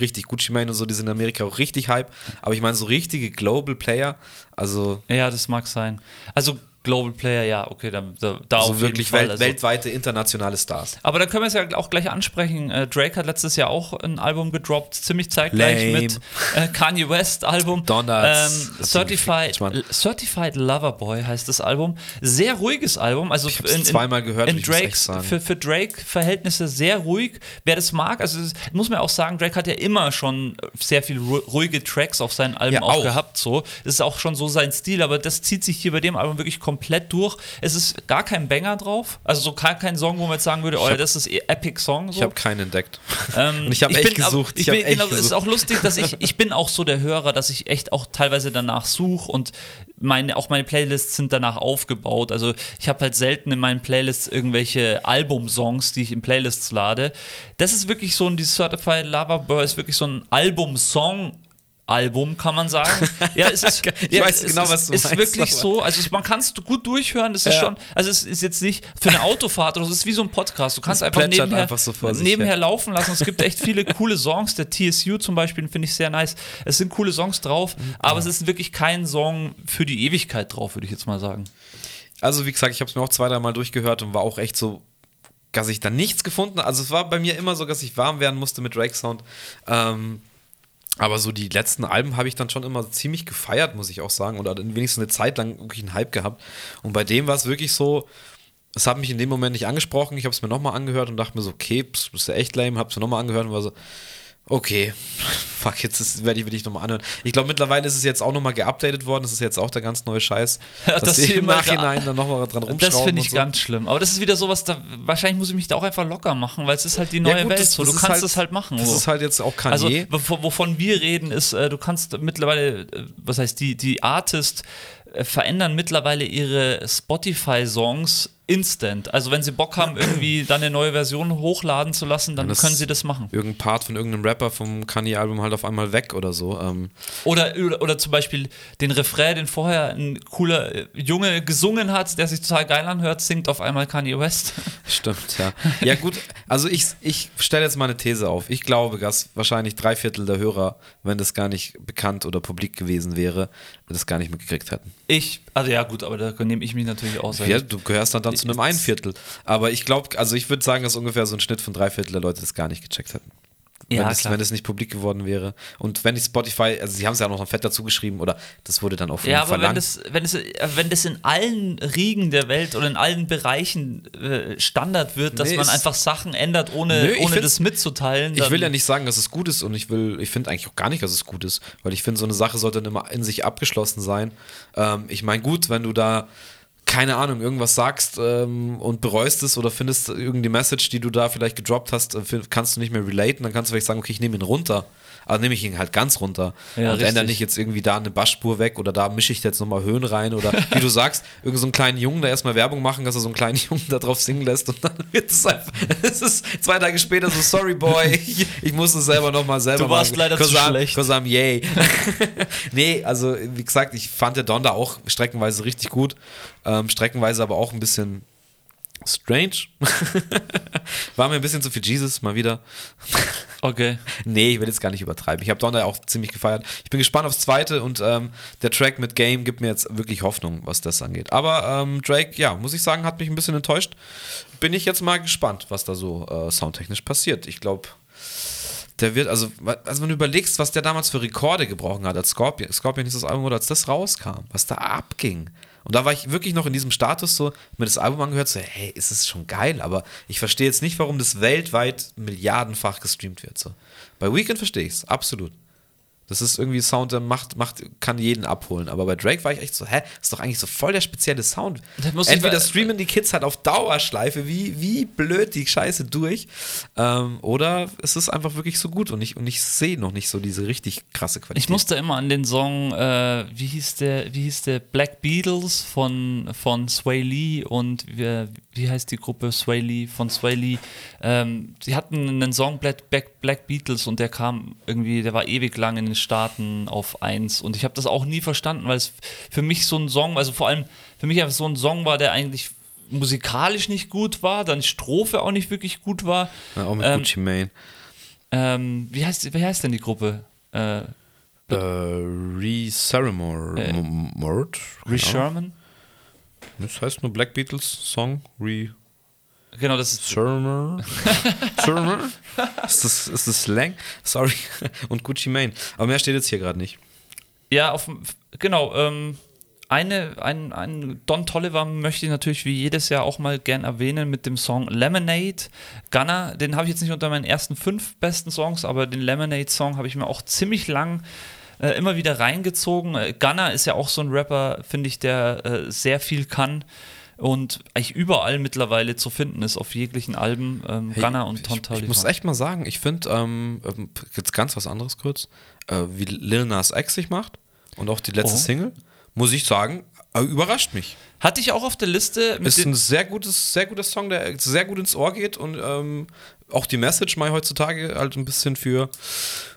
richtig, Gucci Mane und so, die sind in Amerika auch richtig Hype, aber ich meine so richtige Global Player, also Ja, das mag sein. Also Global Player, ja, okay, da, da, da so auf wirklich Fall. welt, also. weltweite internationale Stars. Aber da können wir es ja auch gleich ansprechen. Äh, Drake hat letztes Jahr auch ein Album gedroppt, ziemlich zeitgleich Lame. mit äh, Kanye West Album. Donuts. Ähm, Certified. Certified Lover Boy heißt das Album. Sehr ruhiges Album. Also Ich hab's zweimal gehört In sagen. für, für Drake-Verhältnisse sehr ruhig. Wer das mag, also das muss man auch sagen, Drake hat ja immer schon sehr viel ru- ruhige Tracks auf seinen Alben Ja, auch, auch. gehabt. So. Das ist auch schon so sein Stil, aber das zieht sich hier bei dem Album wirklich komplett komplett durch. Es ist gar kein Banger drauf. Also so gar kein Song, wo man jetzt sagen würde, oh, hab- das ist eh Epic Song. So. Ich habe keinen entdeckt. Ähm, Und ich habe echt bin, gesucht. Ich Ich bin, echt genau, es ist gesucht. auch lustig, dass ich, ich bin auch so der Hörer, dass ich echt auch teilweise danach suche und meine, auch meine Playlists sind danach aufgebaut. Also ich habe halt selten in meinen Playlists irgendwelche Albumsongs, die ich in Playlists lade. Das ist wirklich so ein, dieses Certified Lover Boy ist wirklich so ein Album-Song. Album kann man sagen. Ja, es ist, Ich ja, weiß es genau, ist, was du ist meinst, wirklich aber- so. Also man kann es gut durchhören. Das ist Ja. schon, also es ist jetzt nicht für eine Autofahrt oder so. Es ist wie so ein Podcast. Du kannst Es einfach nebenher, einfach so nebenher her. laufen lassen. Es gibt echt viele coole Songs. Der TSU zum Beispiel finde ich sehr nice. Es sind coole Songs drauf, aber es ist wirklich kein Song für die Ewigkeit drauf, würde ich jetzt mal sagen. Also wie gesagt, ich habe es mir auch zwei, drei Mal durchgehört und war auch echt so, dass ich da nichts gefunden Also es war bei mir immer so, dass ich warm werden musste mit Drake Sound. Ähm, aber so die letzten Alben habe ich dann schon immer ziemlich gefeiert, muss ich auch sagen. Oder wenigstens eine Zeit lang wirklich einen Hype gehabt. Und bei dem war es wirklich so, es hat mich in dem Moment nicht angesprochen. Ich habe es mir nochmal angehört und dachte mir so, okay, das ist ja echt lame. Habe es mir nochmal angehört und war so, okay, fuck, jetzt werde ich, will ich nochmal anhören. Ich glaube, mittlerweile ist es jetzt auch nochmal geupdatet worden. Das ist jetzt auch der ganz neue Scheiß. Ja, dass sie im Nachhinein dann nochmal dran rumschrauben. Das finde ich so. ganz schlimm. Aber das ist wieder sowas, da wahrscheinlich muss ich mich da auch einfach locker machen, weil es ist halt die neue Ja, gut, Welt. das- so. das Du kannst halt- das halt machen. Das so. ist halt jetzt auch Kanye. Also, wov- wovon wir reden, ist, äh, du kannst mittlerweile, äh, was heißt, die, die Artists äh, verändern mittlerweile ihre Spotify-Songs instant. Also, wenn sie Bock haben, irgendwie dann eine neue Version hochladen zu lassen, dann können sie das machen. irgendein Part von irgendeinem Rapper vom Kanye-Album halt auf einmal weg oder so. Ähm, Oder, oder, oder zum Beispiel den Refrain, den vorher ein cooler äh, Junge gesungen hat, der sich total geil anhört, singt auf einmal Kanye West. stimmt, ja. Ja, gut, also ich, ich stelle jetzt mal eine These auf. Ich glaube, dass wahrscheinlich drei Viertel der Hörer, wenn das gar nicht bekannt oder publik gewesen wäre, das gar nicht mitgekriegt hätten. Ich, also ja gut, aber da nehme ich mich natürlich aus. Ja, du gehörst dann, dann zu einem ein Viertel. Aber ich glaube, also ich würde sagen, dass ungefähr so ein Schnitt von drei Viertel der Leute das gar nicht gecheckt hätten. Ja, wenn, es, wenn es nicht publik geworden wäre. Und wenn ich Spotify, also sie haben es ja auch noch fett dazu geschrieben, oder das wurde dann auch von Ja, aber wenn verlangt. das, wenn, das, äh, wenn das in allen Riegen der Welt oder in allen Bereichen äh, Standard wird, dass Nee, man einfach Sachen ändert, ohne, Nö, ohne das mitzuteilen. Ich will ja nicht sagen, dass es gut ist und ich will, ich finde eigentlich auch gar nicht, dass es gut ist, weil ich finde, so eine Sache sollte dann immer in sich abgeschlossen sein. Ähm, ich meine, gut, wenn du da keine Ahnung, irgendwas sagst ähm, und bereust es oder findest irgendeine Message, die du da vielleicht gedroppt hast, äh, kannst du nicht mehr relaten, dann kannst du vielleicht sagen, okay, ich nehme ihn runter. Aber nehme ich ihn halt ganz runter Ja, und ändere richtig. nicht jetzt irgendwie da eine Bassspur weg oder da mische ich jetzt nochmal Höhen rein oder wie du sagst, irgend so einen kleinen Jungen, da erstmal Werbung machen, dass er so einen kleinen Jungen da drauf singen lässt und dann wird es einfach, es ist zwei Tage später so, sorry boy, ich, ich muss es selber nochmal selber Du warst machen. leider zu I'm- schlecht. 'cause I'm yay. nee, also wie gesagt, ich fand der Don da auch streckenweise richtig gut, ähm, streckenweise aber auch ein bisschen strange. War mir ein bisschen zu viel Jesus, mal wieder. Okay. Nee, ich will jetzt gar nicht übertreiben. Ich habe Donner auch ziemlich gefeiert. Ich bin gespannt aufs zweite und ähm, der Track mit Game gibt mir jetzt wirklich Hoffnung, was das angeht. Aber ähm, Drake, ja, muss ich sagen, hat mich ein bisschen enttäuscht. Bin ich jetzt mal gespannt, was da so äh, soundtechnisch passiert. Ich glaube, der wird, also, also wenn du überlegst, was der damals für Rekorde gebrochen hat, als Scorpion, Scorpion ist das Album, oder als das rauskam, was da abging. Und da war ich wirklich noch in diesem Status so, mir das Album angehört, so, hey, ist es schon geil, aber ich verstehe jetzt nicht, warum das weltweit milliardenfach gestreamt wird. So. Bei Weekend verstehe ich es, absolut. Das ist irgendwie Sound, der macht, macht, kann jeden abholen. Aber bei Drake war ich echt so, hä, ist doch eigentlich so voll der spezielle Sound. Entweder streamen die Kids halt auf Dauerschleife, wie, wie blöd die Scheiße durch, ähm, oder es ist einfach wirklich so gut und ich, und ich sehe noch nicht so diese richtig krasse Qualität. Ich musste immer an den Song, äh, wie hieß der, wie hieß der Black Beatles von, von Sway Lee und wie, wie heißt die Gruppe Sway Lee von Sway Lee? Ähm, sie hatten einen Song Black, Black, Black Beatles und der kam irgendwie, der war ewig lang in den Staaten auf eins und ich habe das auch nie verstanden, weil es für mich so ein Song, also vor allem für mich einfach so ein Song war, der eigentlich musikalisch nicht gut war, dann Strophe auch nicht wirklich gut war. ja, auch mit ähm, Gucci Mane. Ähm, wie, heißt, wie heißt denn die Gruppe? Äh, Äh, Re Ceramore. Äh, M- Mord? Ree Keine Ahnung. Sherman? Das heißt nur Black Beatles Song. Re Genau, das ist Ceramore. Ceramore? Ist das, ist das Slang? Sorry. Und Gucci Mane. Aber mehr steht jetzt hier gerade nicht. Ja, auf, genau. Ähm, eine, ein, ein Don Tolliver möchte ich natürlich wie jedes Jahr auch mal gern erwähnen mit dem Song Lemonade. Gunner, den habe ich jetzt nicht unter meinen ersten fünf besten Songs, aber den Lemonade-Song habe ich mir auch ziemlich lang äh, immer wieder reingezogen. Äh, Gunner ist ja auch so ein Rapper, finde ich, der äh, sehr viel kann und eigentlich überall mittlerweile zu finden ist, auf jeglichen Alben. Ähm, Hey, Gunner und Tom ich, ich muss echt mal sagen, ich finde, ähm, ähm, jetzt ganz was anderes kurz, äh, wie Lil Nas X sich macht und auch die letzte Oh. Single, muss ich sagen, äh, überrascht mich. Hatte ich auch auf der Liste mit Ist ein sehr gutes, sehr guter Song, der sehr gut ins Ohr geht und ähm, auch die Message mal heutzutage halt ein bisschen für,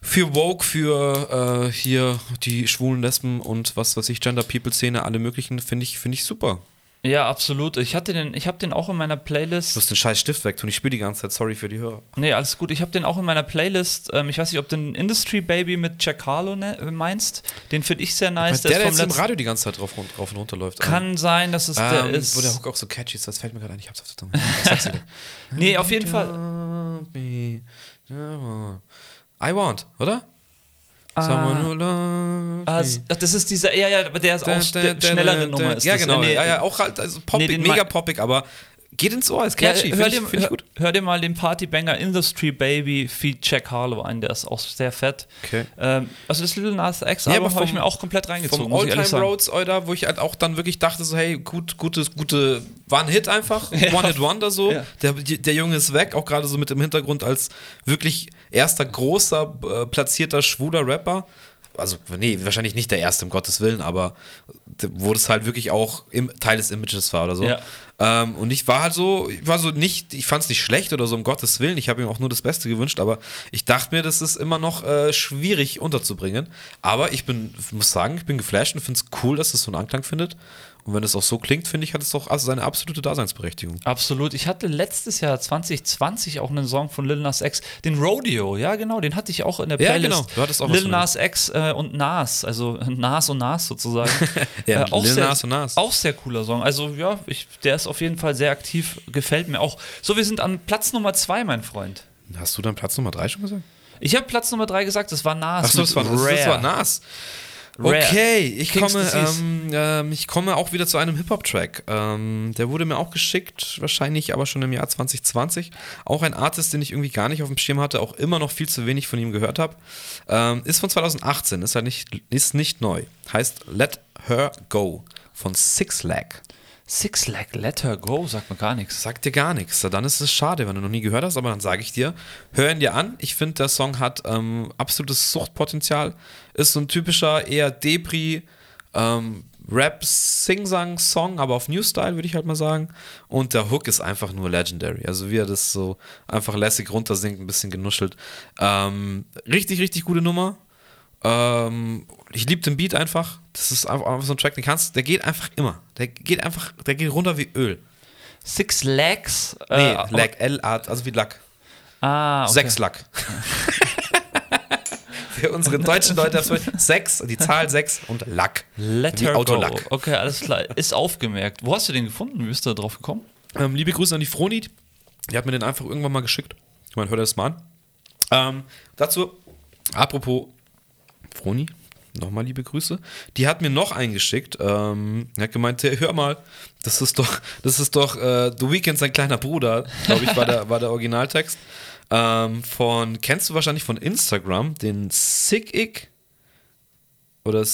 für Woke, für äh, hier die schwulen Lesben und was weiß ich, Gender People Szene, alle möglichen, finde ich, finde ich super. Ja, absolut. Ich hatte den, ich habe den auch in meiner Playlist. Du musst den scheiß Stift wegtun, ich spiele die ganze Zeit, sorry für die Hörer. Nee, alles gut. Ich habe den auch in meiner Playlist. Ähm, ich weiß nicht, ob du den Industry Baby mit Jack Harlow ne, meinst. Den finde ich sehr nice. der, der ist jetzt vom im Radio die ganze Zeit drauf, und- drauf und runter läuft. Kann sein, dass es der ähm, ist. Wo der Hook auch so catchy ist, das fällt mir gerade ein, ich hab's auf der Zunge. Nee, auf jeden Fall. I want, oder? Someone who loves Ah, ach, das ist dieser, ja, ja, aber der ist auch der schnellere Nummer. Ist ja, das. genau. Nee, ja, ja, auch halt also poppig, Nee, mega poppig, aber geht ins Ohr, ist Ja, catchy. hör, Finde dir, ich, hör, hör dir mal den Partybanger Industry Baby feat Jack Harlow ein, der ist auch sehr fett. Okay. Ähm, also das Little Nas X Nee, Album aber habe ich mir auch komplett reingezogen, Vom Alltime. Roads, Alter, wo ich halt auch dann wirklich dachte, so, hey, gut, gutes, gute, war ein Hit einfach, One-Hit-Wonder so. Ja. Der, der Junge ist weg, auch gerade so mit dem Hintergrund als wirklich erster großer, äh, platzierter, schwuler Rapper. Also, nee, wahrscheinlich nicht der erste, um Gottes Willen, aber wo das halt wirklich auch im, Teil des Images war oder so. Ja. Ähm, und ich war halt so, ich war so nicht, ich fand es nicht schlecht oder so, um Gottes Willen. Ich habe ihm auch nur das Beste gewünscht, aber ich dachte mir, das ist immer noch äh, schwierig unterzubringen. Aber ich bin, muss sagen, ich bin geflasht und finde es cool, dass es so einen Anklang findet. Und wenn es auch so klingt, finde ich, hat es doch also seine absolute Daseinsberechtigung. Absolut. Ich hatte letztes Jahr 2020 auch einen Song von Lil Nas X, den Rodeo. Ja, genau, den hatte ich auch in der Ja, Playlist. genau. Du hattest auch Lil Nas X äh, und Nas, also Nas und Nas sozusagen. Äh, Ja, auch Lil sehr, Nas und Nas. Auch sehr cooler Song. Also ja, ich, der ist auf jeden Fall sehr aktiv, gefällt mir auch. So, wir sind an Platz Nummer zwei, mein Freund. Hast du dann Platz Nummer drei schon gesagt? Ich habe Platz Nummer drei gesagt, das war Nas. Achso, das das, war Nas. Rare. Okay, ich King's komme, ähm, ähm, ich komme auch wieder zu einem Hip-Hop-Track. Ähm, der wurde mir auch geschickt, wahrscheinlich aber schon im Jahr 2020. Auch ein Artist, den ich irgendwie gar nicht auf dem Schirm hatte, auch immer noch viel zu wenig von ihm gehört habe. Ähm, ist von 2018, ist, halt nicht, ist nicht neu. Heißt Let Her Go von Six Lag. Six Lag Let Her Go, sagt man gar nichts. Sagt dir gar nichts. Dann ist es schade, wenn du noch nie gehört hast, aber dann sage ich dir, hör ihn dir an. Ich finde, der Song hat ähm, absolutes Suchtpotenzial. Ist so ein typischer, eher Depri, ähm, Rap-Sing-Sang-Song, aber auf New Style, würde ich halt mal sagen. Und der Hook ist einfach nur legendary. Also wie er das so einfach lässig runtersingt, ein bisschen genuschelt. Ähm, richtig, richtig gute Nummer. Ähm, ich liebe den Beat einfach. Das ist einfach, so ein Track, den kannst der geht einfach immer. Der geht einfach, der geht runter wie Öl. Six Lags? Nee, äh, Lack, L-Art, also wie Lack. Ah, okay. Sechs Lack. Für unsere deutschen Leute, sechs, die Zahl sechs und Lack. Let Wie Her Go. Autolack. Okay, alles klar. Ist aufgemerkt. Wo hast du den gefunden? Wie bist du da drauf gekommen? Ähm, liebe Grüße an die Froni. Die hat mir den einfach irgendwann mal geschickt. Ich meine, hör dir das mal an. Ähm, dazu, apropos Froni, nochmal liebe Grüße. Die hat mir noch einen geschickt. Ähm, die hat gemeint, hey, hör mal, das ist doch, das ist doch äh, The Weeknd sein kleiner Bruder, glaube ich, war der, war der Originaltext. Ähm, von, kennst du wahrscheinlich von Instagram, den Sick Ick? Oder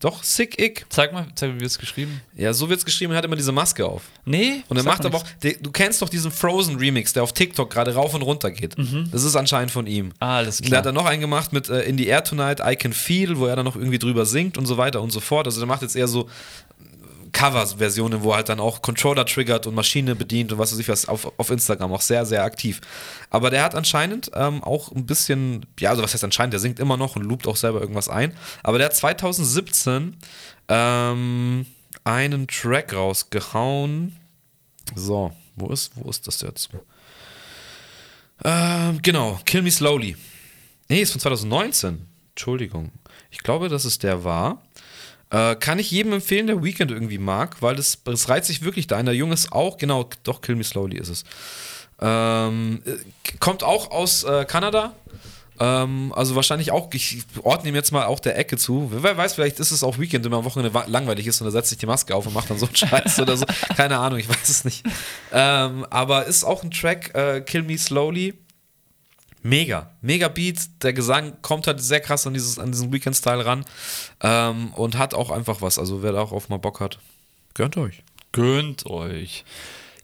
doch, Sick Ick. Zeig mal, zeig mal, wie es geschrieben. Ja, so wird's geschrieben, er hat immer diese Maske auf. Nee. Und er macht aber auch, der, du kennst doch diesen Frozen Remix, der auf TikTok gerade rauf und runter geht. Das ist anscheinend von ihm. Mhm. Ah, alles Und Der klar. hat dann noch einen gemacht mit äh, In the Air Tonight, I Can Feel, wo er dann noch irgendwie drüber singt und so weiter und so fort. Also der macht jetzt eher so Cover-Versionen, wo halt dann auch Controller triggert und Maschine bedient und was weiß ich was auf, auf Instagram, auch sehr, sehr aktiv. Aber der hat anscheinend ähm, auch ein bisschen, ja, also was heißt anscheinend, der singt immer noch und loopt auch selber irgendwas ein. Aber der hat 2017 ähm, einen Track rausgehauen. So, wo ist, wo ist das jetzt? Ähm, genau, Kill Me Slowly. Nee, ist von 2019. Entschuldigung. Ich glaube, dass es der war. Äh, kann ich jedem empfehlen, der Weekend irgendwie mag, weil das, das reizt sich wirklich da. Der Junge ist auch, genau, doch, Kill Me Slowly ist es. Ähm, äh, kommt auch aus äh, Kanada. Ähm, also wahrscheinlich auch, ich ordne ihm jetzt mal auch der Ecke zu. Wer weiß, vielleicht ist es auch Weekend, wenn man am Wochenende langweilig ist und er setzt sich die Maske auf und macht dann so einen Scheiß oder so. Keine Ahnung, ich weiß es nicht. Ähm, aber ist auch ein Track, äh, Kill Me Slowly Mega, mega Beat. Der Gesang kommt halt sehr krass an, dieses, an diesen Weekend-Style ran ähm, und hat auch einfach was. Also wer da auch auf mal Bock hat, gönnt euch. Gönnt euch.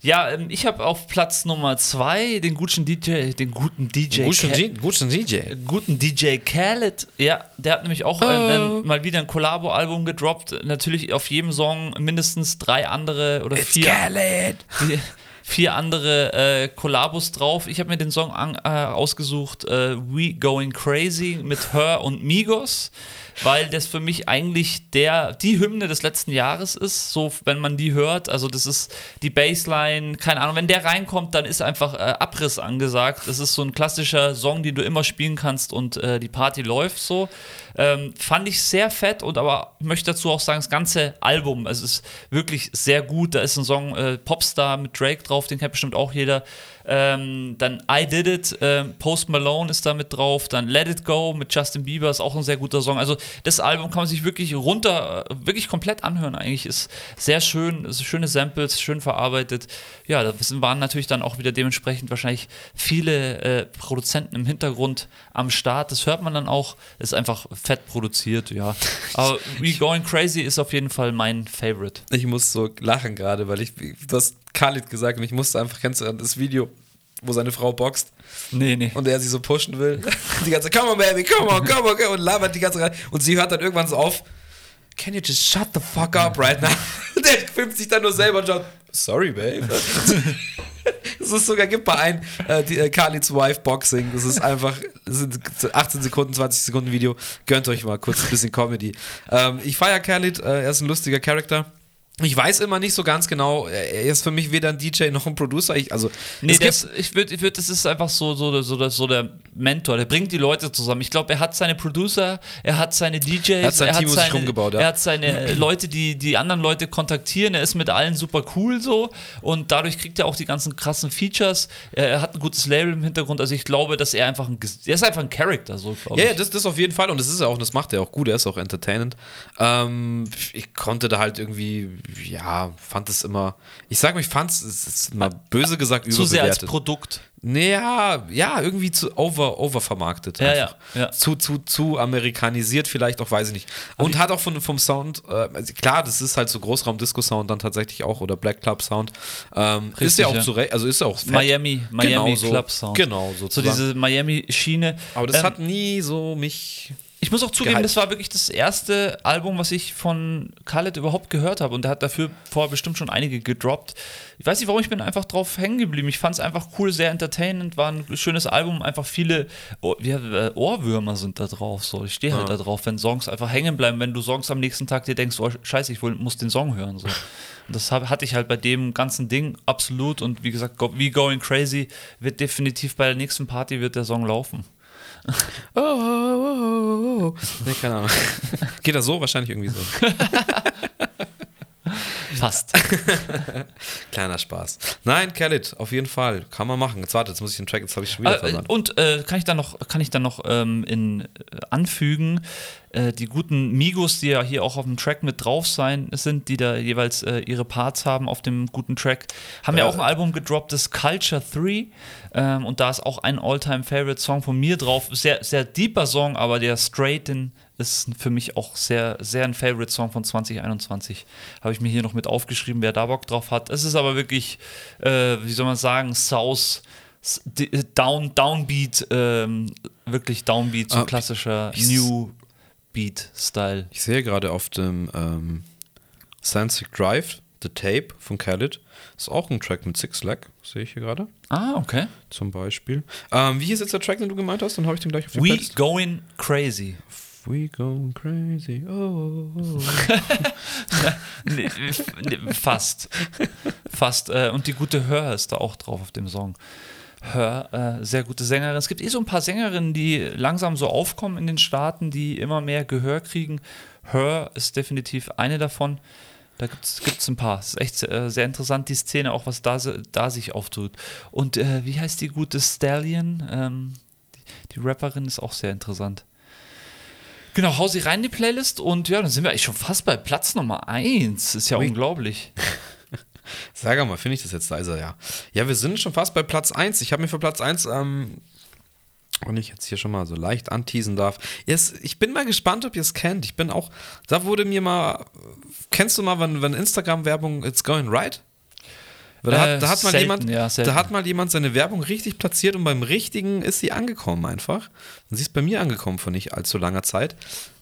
Ja, ähm, ich habe auf Platz Nummer zwei den guten DJ, den guten DJ, Guten, Ka- guten DJ. guten DJ Khaled. Ja, der hat nämlich auch äh, äh, mal wieder ein Collabo-Album gedroppt. Natürlich auf jedem Song mindestens drei andere oder vier, Khaled. Vier, andere äh, Kollabos drauf. Ich habe mir den Song an, äh, ausgesucht, äh, We Going Crazy mit Her und Migos, weil das für mich eigentlich der, die Hymne des letzten Jahres ist, so wenn man die hört. Also das ist die Bassline, keine Ahnung, wenn der reinkommt, dann ist einfach äh, Abriss angesagt. Das ist so ein klassischer Song, den du immer spielen kannst und äh, die Party läuft so. Ähm, fand ich sehr fett und aber ich möchte dazu auch sagen, das ganze Album, es ist wirklich sehr gut. Da ist ein Song äh, Popstar mit Drake drauf, den kennt bestimmt auch jeder. Ähm, dann I Did It, ähm, Post Malone ist da mit drauf. Dann Let It Go mit Justin Bieber ist auch ein sehr guter Song. Also das Album kann man sich wirklich runter, äh, wirklich komplett anhören eigentlich. Ist sehr schön, ist schöne Samples, schön verarbeitet. Ja, da waren natürlich dann auch wieder dementsprechend wahrscheinlich viele äh, Produzenten im Hintergrund am Start. Das hört man dann auch. Ist einfach fett produziert, ja. Aber We Going Crazy ist auf jeden Fall mein Favorite. Ich muss so lachen gerade, weil ich, du hast Khalid gesagt und ich musste einfach, kennst du das Video, wo seine Frau boxt Nee, nee. und er sie so pushen will? Die ganze Zeit, come on baby, come on, come on, come on, und labert die ganze Zeit und sie hört dann irgendwann so auf, can you just shut the fuck up right now? Der filmt sich dann nur selber und schaut, sorry babe. Es ist sogar, gibt bei ein, äh, die, äh, Khalids Wife Boxing. Das ist einfach, das sind 18 Sekunden, 20 Sekunden Video. Gönnt euch mal kurz ein bisschen Comedy. Ähm, ich feiere Khalid, äh, er ist ein lustiger Charakter. Ich weiß immer nicht so ganz genau, er ist für mich weder ein DJ noch ein Producer. Ich, also, Nee, das, ich würde, ich würd, das ist einfach so, so, so, so der Mentor, der bringt die Leute zusammen. Ich glaube, er hat seine Producer, er hat seine DJs, Er hat sein Team um sich seine, rumgebaut, ja. er hat seine äh, Leute, die die anderen Leute kontaktieren, er ist mit allen super cool so und dadurch kriegt er auch die ganzen krassen Features. Er, er hat ein gutes Label im Hintergrund, also ich glaube, dass er einfach ein, er ist einfach ein Charakter, so glaube Ja, ich. ja, das, das auf jeden Fall und das ist ja auch, das macht er auch gut, er ist auch entertainend. Ähm, ich konnte da halt irgendwie, ja, fand es immer, ich sag mal, ich fand es, mal böse gesagt, Zu sehr als überbewertet. Produkt. Naja, ja, irgendwie zu over, oververmarktet. Ja, einfach. ja, ja. Zu, zu, zu amerikanisiert vielleicht auch, weiß ich nicht. Und hat auch von, vom Sound, äh, klar, das ist halt so Großraum-Disco-Sound dann tatsächlich auch oder Black Club-Sound. Ähm, ist ja auch ja. zu Recht, also ist ja auch fett. Miami, Miami Genau so. Club Sound. Genau, So sozusagen. diese Miami-Schiene. Aber das Ähm, hat nie so mich. Ich muss auch zugeben, gehypt. das war wirklich das erste Album, was ich von Khaled überhaupt gehört habe. Und er hat dafür vorher bestimmt schon einige gedroppt. Ich weiß nicht, warum ich bin einfach drauf hängen geblieben. Ich fand es einfach cool, sehr entertainend, war ein schönes Album. Einfach viele Ohr, wie, äh, Ohrwürmer sind da drauf. So. Ich stehe halt Ja. da drauf, wenn Songs einfach hängen bleiben. Wenn du Songs am nächsten Tag dir denkst, oh scheiße, ich muss den Song hören. So. Und das hatte ich halt bei dem ganzen Ding absolut. Und wie gesagt, We Going Crazy wird definitiv bei der nächsten Party wird der Song laufen. Oh, oh, oh, oh, oh. Nee, keine Ahnung. Geht das so? Wahrscheinlich irgendwie so. Fast. Kleiner Spaß. Nein, Khalid, auf jeden Fall. Kann man machen. Jetzt warte, jetzt muss ich den Track, jetzt habe ich schon wieder Äh, und äh, kann ich dann noch, kann ich dann noch ähm, in, äh, anfügen, äh, die guten Migos, die ja hier auch auf dem Track mit drauf sein sind, die da jeweils äh, ihre Parts haben auf dem guten Track, haben ja, auch ein Album gedroppt, das Culture 3. Ähm, und da ist auch ein All-Time-Favorite-Song von mir drauf. Sehr, sehr deeper Song, aber der Straight in ist für mich auch sehr, sehr ein Favorite-Song von 2021. Habe ich mir hier noch mit aufgeschrieben, wer da Bock drauf hat. Es ist aber wirklich, äh, wie soll man sagen, South, Down, Downbeat, ähm, wirklich Downbeat, so Ah, klassischer New Beat-Style. Ich sehe gerade auf dem ähm, Sunset Drive, The Tape von Khalid, ist auch ein Track mit Six Lag, sehe ich hier gerade, Ah, okay. zum Beispiel. Ähm, wie hieß jetzt der Track, den du gemeint hast? Dann habe ich den gleich auf die We Playlist. Going Crazy. We going crazy. Oh. Nee, fast. Fast. Äh, und die gute Hör ist da auch drauf auf dem Song. Hör, äh, sehr gute Sängerin. Es gibt eh so ein paar Sängerinnen, die langsam so aufkommen in den Staaten, die immer mehr Gehör kriegen. Hör ist definitiv eine davon. Da gibt es ein paar. Es ist echt äh, sehr interessant, die Szene, auch was da, da sich auftut. Und äh, wie heißt die gute Stallion? Ähm, die, die Rapperin ist auch sehr interessant. Genau, hau sie rein in die Playlist und ja, dann sind wir eigentlich schon fast bei Platz Nummer 1. Ist ja Ui. unglaublich. Sag mal, finde ich das jetzt leiser, ja. Ja, wir sind schon fast bei Platz 1. Ich habe mir für Platz 1 ähm, Und ich jetzt hier schon mal so leicht anteasen darf. Yes, ich bin mal gespannt, ob ihr es kennt. Ich bin auch, da wurde mir mal, kennst du mal, wenn, wenn Instagram-Werbung It's Going Right? Da, Äh, hat, da, hat mal selten, jemand, ja, da hat mal jemand seine Werbung richtig platziert und beim richtigen ist sie angekommen einfach. Und sie ist bei mir angekommen vor nicht allzu langer Zeit.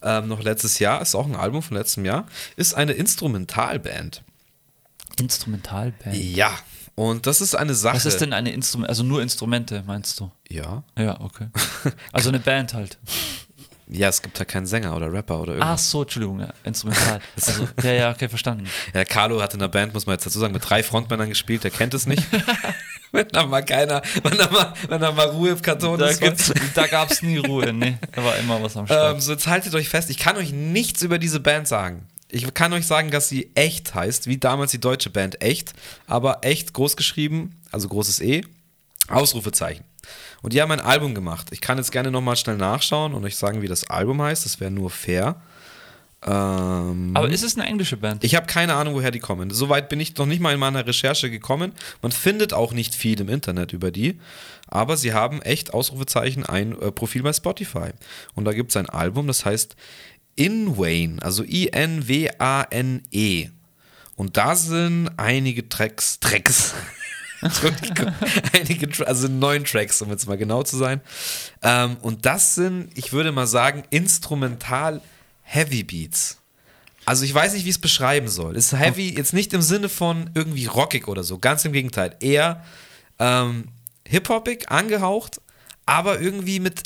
Ähm, noch letztes Jahr, ist auch ein Album von letztem Jahr, ist eine Instrumentalband. Instrumentalband. Ja, und das ist eine Sache. Was ist denn eine Instrument? Also nur Instrumente, meinst du? Ja. Ja, okay. Also eine Band halt. Ja, es gibt da keinen Sänger oder Rapper oder Ach irgendwas. so, Entschuldigung, ja, instrumental. Also, ja, ja, okay, verstanden. Ja, Carlo hat in der Band, muss man jetzt dazu sagen, mit drei Frontmännern gespielt, der kennt es nicht. wenn da mal keiner, wenn da mal, wenn da mal Ruhe im Karton Da, ist. da gab es nie Ruhe, nee, da war immer was am Start. Ähm, so, jetzt haltet euch fest, ich kann euch nichts über diese Band sagen. Ich kann euch sagen, dass sie echt heißt, wie damals die deutsche Band echt, aber echt groß geschrieben, also großes E, Ausrufezeichen. Und die haben ein Album gemacht. Ich kann jetzt gerne nochmal schnell nachschauen und euch sagen, wie das Album heißt. Das wäre nur fair. Ähm, Aber ist es eine englische Band? ich habe keine Ahnung, woher die kommen. Soweit bin ich noch nicht mal in meiner Recherche gekommen. Man findet auch nicht viel im Internet über die. Aber sie haben echt Ausrufezeichen ein äh, Profil bei Spotify. Und da gibt es ein Album, das heißt Inwane, also I-N-W-A-N-E. Und da sind einige Tracks, Tracks, einige, also neun Tracks, um jetzt mal genau zu sein. Ähm, und das sind, ich würde mal sagen, instrumental Heavy Beats. Also ich weiß nicht, wie ich es beschreiben soll. Ist heavy jetzt nicht im Sinne von irgendwie rockig oder so, ganz im Gegenteil. Eher ähm, hip-hopig, angehaucht, aber irgendwie mit,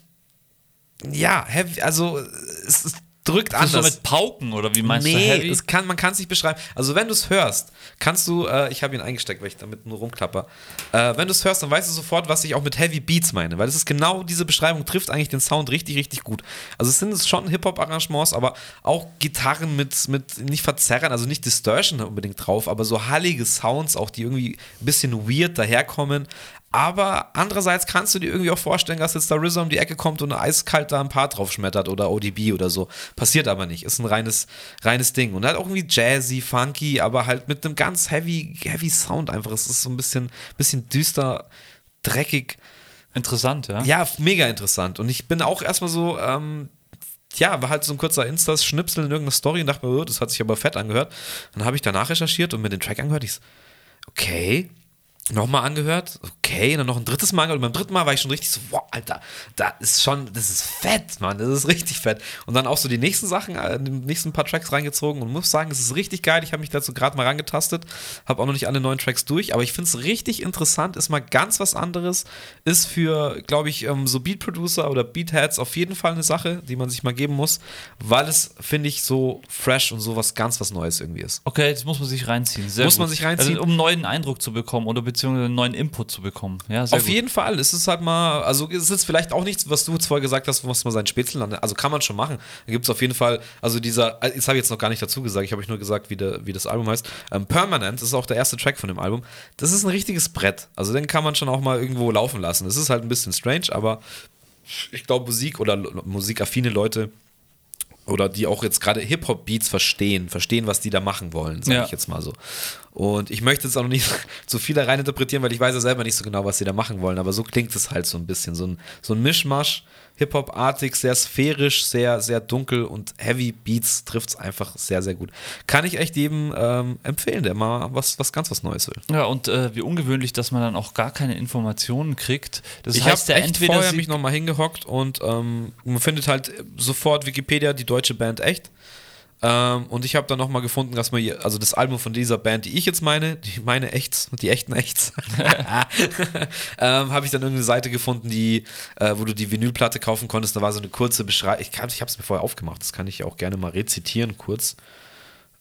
ja, heavy, also es, es drückt anders. so mit Pauken oder wie meinst du nee, Heavy? Es kann, man kann es nicht beschreiben. Also wenn du es hörst, kannst du, äh, ich habe ihn eingesteckt, weil ich damit nur rumklapper. Äh, wenn du es hörst, dann weißt du sofort, was ich auch mit Heavy Beats meine, weil es ist genau diese Beschreibung trifft eigentlich den Sound richtig, richtig gut. Also es sind schon Hip-Hop-Arrangements, aber auch Gitarren mit, mit nicht verzerren, also nicht Distortion unbedingt drauf, aber so hallige Sounds, auch die irgendwie ein bisschen weird daherkommen. Aber andererseits kannst du dir irgendwie auch vorstellen, dass jetzt da RZA um die Ecke kommt und eiskalt da ein Paar drauf schmettert oder ODB oder so. Passiert aber nicht. Ist ein reines, reines Ding. Und halt auch irgendwie jazzy, funky, aber halt mit einem ganz heavy, heavy Sound einfach. Es ist so ein bisschen, bisschen düster, dreckig. Interessant, ja. Ja, mega interessant. Und ich bin auch erstmal so, ähm, ja, war halt so ein kurzer Instas-Schnipsel in irgendeiner Story und dachte mir, oh, das hat sich aber fett angehört. Dann habe ich danach recherchiert und mir den Track angehört. Ich so, okay. Nochmal angehört, okay, und dann noch ein drittes Mal angehört. Und beim dritten Mal war ich schon richtig so, wow, Alter, da ist schon, das ist fett, Mann, das ist richtig fett. Und dann auch so die nächsten Sachen, äh, die nächsten paar Tracks reingezogen und muss sagen, es ist richtig geil. Ich habe mich dazu gerade mal rangetastet, habe auch noch nicht alle neuen Tracks durch, aber ich finde es richtig interessant, ist mal ganz was anderes, ist für, glaube ich, ähm, so Beat-Producer oder Beatheads auf jeden Fall eine Sache, die man sich mal geben muss, weil es, finde ich, so fresh und so was ganz was Neues irgendwie ist. Okay, das muss man sich reinziehen. Sehr Muss gut. man sich reinziehen. Also, um einen neuen Eindruck zu bekommen oder beziehungsweise einen neuen Input zu bekommen. Ja, Auf gut. jeden Fall. Es ist halt mal, also es ist jetzt vielleicht auch nichts, was du jetzt vorher gesagt hast, was man seinen Spätzle an. Also kann man schon machen. Da gibt es auf jeden Fall, also dieser, das habe ich jetzt noch gar nicht dazu gesagt, ich habe euch nur gesagt, wie, der, wie das Album heißt. Ähm, Permanent, das ist auch der erste Track von dem Album. Das ist ein richtiges Brett. Also den kann man schon auch mal irgendwo laufen lassen. Es ist halt ein bisschen strange, aber ich glaube, Musik oder musikaffine Leute oder die auch jetzt gerade Hip-Hop-Beats verstehen, verstehen, was die da machen wollen, sage Ja. ich jetzt mal so. Und ich möchte jetzt auch noch nicht zu viel da rein interpretieren, weil ich weiß ja selber nicht so genau, was sie da machen wollen, aber so klingt es halt so ein bisschen. So ein, so ein Mischmasch, Hip-Hop-artig, sehr sphärisch, sehr, sehr dunkel und Heavy Beats trifft es einfach sehr, sehr gut. Kann ich echt jedem ähm, empfehlen, der mal was, was ganz was Neues will. Ja, und äh, wie ungewöhnlich, dass man dann auch gar keine Informationen kriegt. Das ich habe heißt ja echt entweder vorher mich nochmal hingehockt und ähm, man findet halt sofort Wikipedia, die deutsche Band echt. Ähm, und ich habe dann nochmal gefunden, dass man also das Album von dieser Band, die ich jetzt meine, die meine Echts, die echten Echts, ähm, habe ich dann irgendeine Seite gefunden, die, äh, wo du die Vinylplatte kaufen konntest. Da war so eine kurze Beschreibung. Ich, ich habe es mir vorher aufgemacht, das kann ich auch gerne mal rezitieren kurz.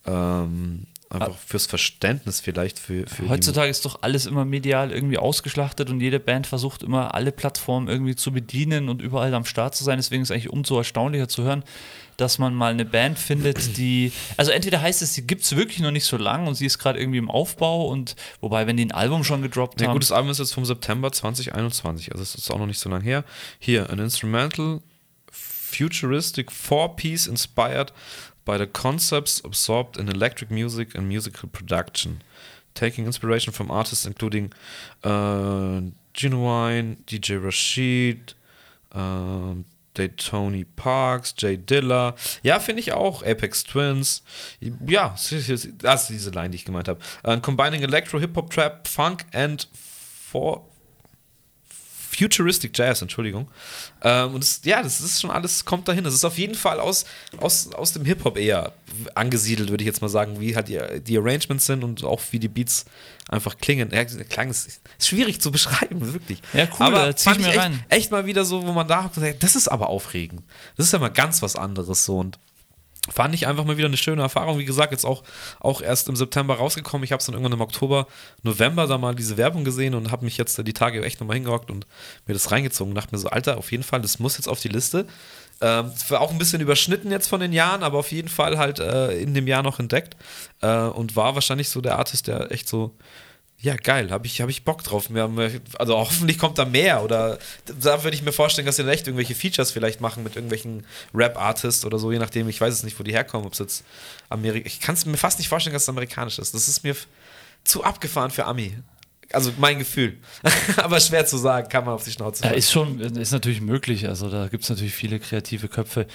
Ähm, einfach fürs Verständnis vielleicht für, für die- Heutzutage ist doch alles immer medial irgendwie ausgeschlachtet und jede Band versucht immer alle Plattformen irgendwie zu bedienen und überall am Start zu sein. Deswegen ist es eigentlich umso erstaunlicher zu hören, dass man mal eine Band findet, die. Also entweder heißt es, sie gibt es wirklich noch nicht so lang und sie ist gerade irgendwie im Aufbau und wobei, wenn die ein Album schon gedroppt Ja, haben. gut, das Album ist jetzt vom September 2021, also es ist auch noch nicht so lange her. Hier, an Instrumental Futuristic Four-Piece inspired by the concepts absorbed in electric music and musical production. Taking inspiration from artists including uh, Genuine, DJ Rashid, Ähm, Daytony Parks, Jay Dilla. Ja, finde ich auch. Apex Twins. Ja, das ist diese Line, die ich gemeint habe. Uh, combining Electro, Hip-Hop, Trap, Funk and for Futuristic Jazz, Entschuldigung. Ähm, und das, ja, das ist schon alles, kommt dahin. Das ist auf jeden Fall aus, aus, aus dem Hip-Hop eher angesiedelt, würde ich jetzt mal sagen, wie halt die, die Arrangements sind und auch wie die Beats einfach klingen. Ja, Klang ist, ist schwierig zu beschreiben, wirklich. Ja, cool, aber zieh ich mir echt, rein. echt mal wieder so, wo man da sagt, das ist aber aufregend. Das ist ja mal ganz was anderes so und fand ich einfach mal wieder eine schöne Erfahrung. Wie gesagt, jetzt auch, auch erst im September rausgekommen. Ich habe es dann irgendwann im Oktober, November da mal diese Werbung gesehen und habe mich jetzt die Tage echt nochmal hingehockt und mir das reingezogen dachte mir so, Alter, auf jeden Fall, das muss jetzt auf die Liste. Ähm, war auch ein bisschen überschnitten jetzt von den Jahren, aber auf jeden Fall halt äh, in dem Jahr noch entdeckt äh, und war wahrscheinlich so der Artist, der echt so ja, geil, habe ich, hab ich Bock drauf. Also hoffentlich kommt da mehr oder da würde ich mir vorstellen, dass sie echt irgendwelche Features vielleicht machen mit irgendwelchen Rap-Artists oder so, je nachdem, ich weiß es nicht, wo die herkommen, ob es jetzt Amerika. Ich kann es mir fast nicht vorstellen, dass es amerikanisch ist. Das ist mir zu abgefahren für Ami. Also mein Gefühl. Aber schwer zu sagen, kann man auf die Schnauze ja, ist schon, ist natürlich möglich. Also da gibt es natürlich viele kreative Köpfe.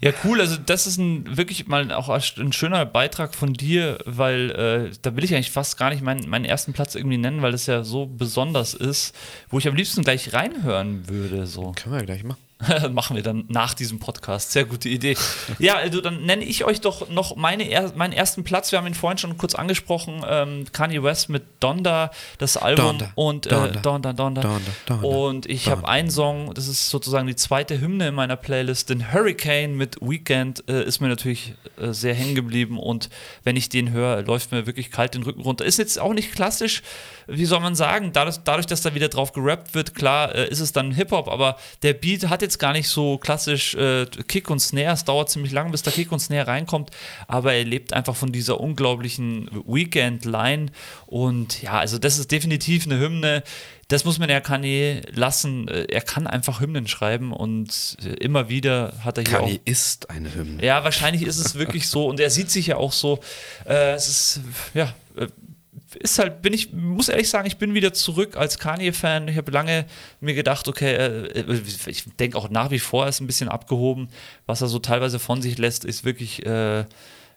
Ja, cool. Also das ist ein wirklich mal auch ein schöner Beitrag von dir, weil äh, da will ich eigentlich fast gar nicht meinen, meinen ersten Platz irgendwie nennen, weil das ja so besonders ist, wo ich am liebsten gleich reinhören würde. So. Können wir gleich machen. Machen wir dann nach diesem Podcast. Sehr gute Idee. Ja, also dann nenne ich euch doch noch meine er meinen ersten Platz. Wir haben ihn vorhin schon kurz angesprochen. Ähm, Kanye West mit Donda, das Album. Donda, und äh, Donda, Donda, Donda. Donda, und ich habe einen Song, das ist sozusagen die zweite Hymne in meiner Playlist. Den Hurricane mit Weekend äh, ist mir natürlich äh, sehr hängen geblieben. Und wenn ich den höre, läuft mir wirklich kalt den Rücken runter. Ist jetzt auch nicht klassisch, wie soll man sagen, dadurch, dadurch dass da wieder drauf gerappt wird, klar äh, ist es dann Hip-Hop, aber der Beat hat jetzt gar nicht so klassisch äh, Kick und Snare. Es dauert ziemlich lange, bis der Kick und Snare reinkommt, aber er lebt einfach von dieser unglaublichen Weekend-Line. Und ja, also das ist definitiv eine Hymne. Das muss man ja Kanye lassen. Äh, Er kann einfach Hymnen schreiben und äh, immer wieder hat er hier Kanye auch ist eine Hymne. ja, wahrscheinlich ist es wirklich so und er sieht sich ja auch so. Äh, es ist, ja, äh, ist halt, bin ich, muss ehrlich sagen, ich bin wieder zurück als Kanye-Fan. Ich habe lange mir gedacht, okay, äh, ich denke auch nach wie vor, er ist ein bisschen abgehoben. Was er so teilweise von sich lässt, ist wirklich, äh,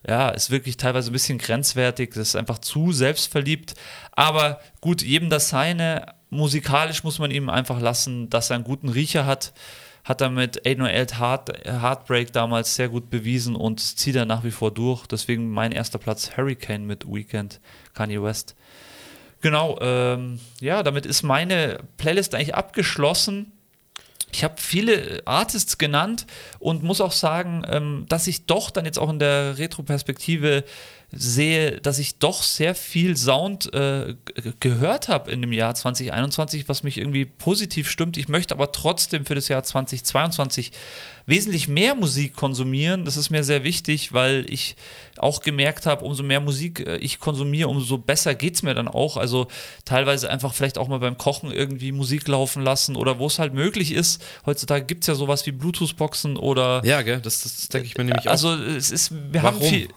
ja, ist wirklich teilweise ein bisschen grenzwertig. Das ist einfach zu selbstverliebt. Aber gut, jedem das seine. Musikalisch muss man ihm einfach lassen, dass er einen guten Riecher hat hat er mit 808 Heart, Heartbreak damals sehr gut bewiesen und zieht er nach wie vor durch. Deswegen mein erster Platz Hurricane mit Weekend, Kanye West. Genau, ähm, ja, damit ist meine Playlist eigentlich abgeschlossen. Ich habe viele Artists genannt und muss auch sagen, ähm, dass ich doch dann jetzt auch in der Retro-Perspektive sehe, dass ich doch sehr viel Sound äh, gehört habe in dem Jahr 2021, was mich irgendwie positiv stimmt. Ich möchte aber trotzdem für das Jahr 2022 wesentlich mehr Musik konsumieren. Das ist mir sehr wichtig, weil ich auch gemerkt habe, umso mehr Musik äh, ich konsumiere, umso besser geht es mir dann auch. Also teilweise einfach vielleicht auch mal beim Kochen irgendwie Musik laufen lassen oder wo es halt möglich ist. Heutzutage gibt es ja sowas wie Bluetooth-Boxen oder. Ja, gell, das, das denke ich mir nämlich auch. Also es ist, wir Warum? haben viel,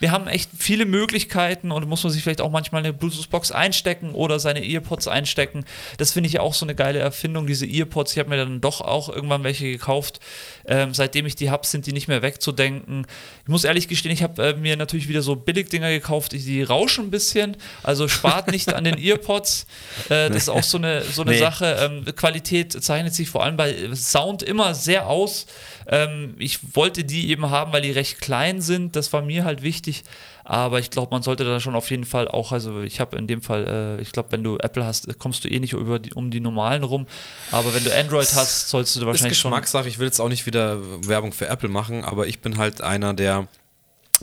wir haben echt viele Möglichkeiten und muss man sich vielleicht auch manchmal eine Bluetooth-Box einstecken oder seine Earpods einstecken. Das finde ich ja auch so eine geile Erfindung, diese Earpods. Ich habe mir dann doch auch irgendwann welche gekauft. Ähm, seitdem ich die habe, sind die nicht mehr wegzudenken. Ich muss ehrlich gestehen, ich habe äh, mir natürlich wieder so Billigdinger gekauft, die rauschen ein bisschen, also spart nicht an den Earpods. Äh, das ist auch so eine, so eine Nee. Sache. Ähm, Qualität zeichnet sich vor allem bei Sound immer sehr aus. Ähm, ich wollte die eben haben, weil die recht klein sind. Das war mir halt wichtig. Aber ich glaube, man sollte da schon auf jeden Fall auch, also ich habe in dem Fall, äh, ich glaube, wenn du Apple hast, kommst du eh nicht über die, um die normalen rum. Aber wenn du Android hast, sollst du da ist wahrscheinlich schon. Geschmackssache. Ich will jetzt auch nicht wieder Werbung für Apple machen, aber ich bin halt einer, der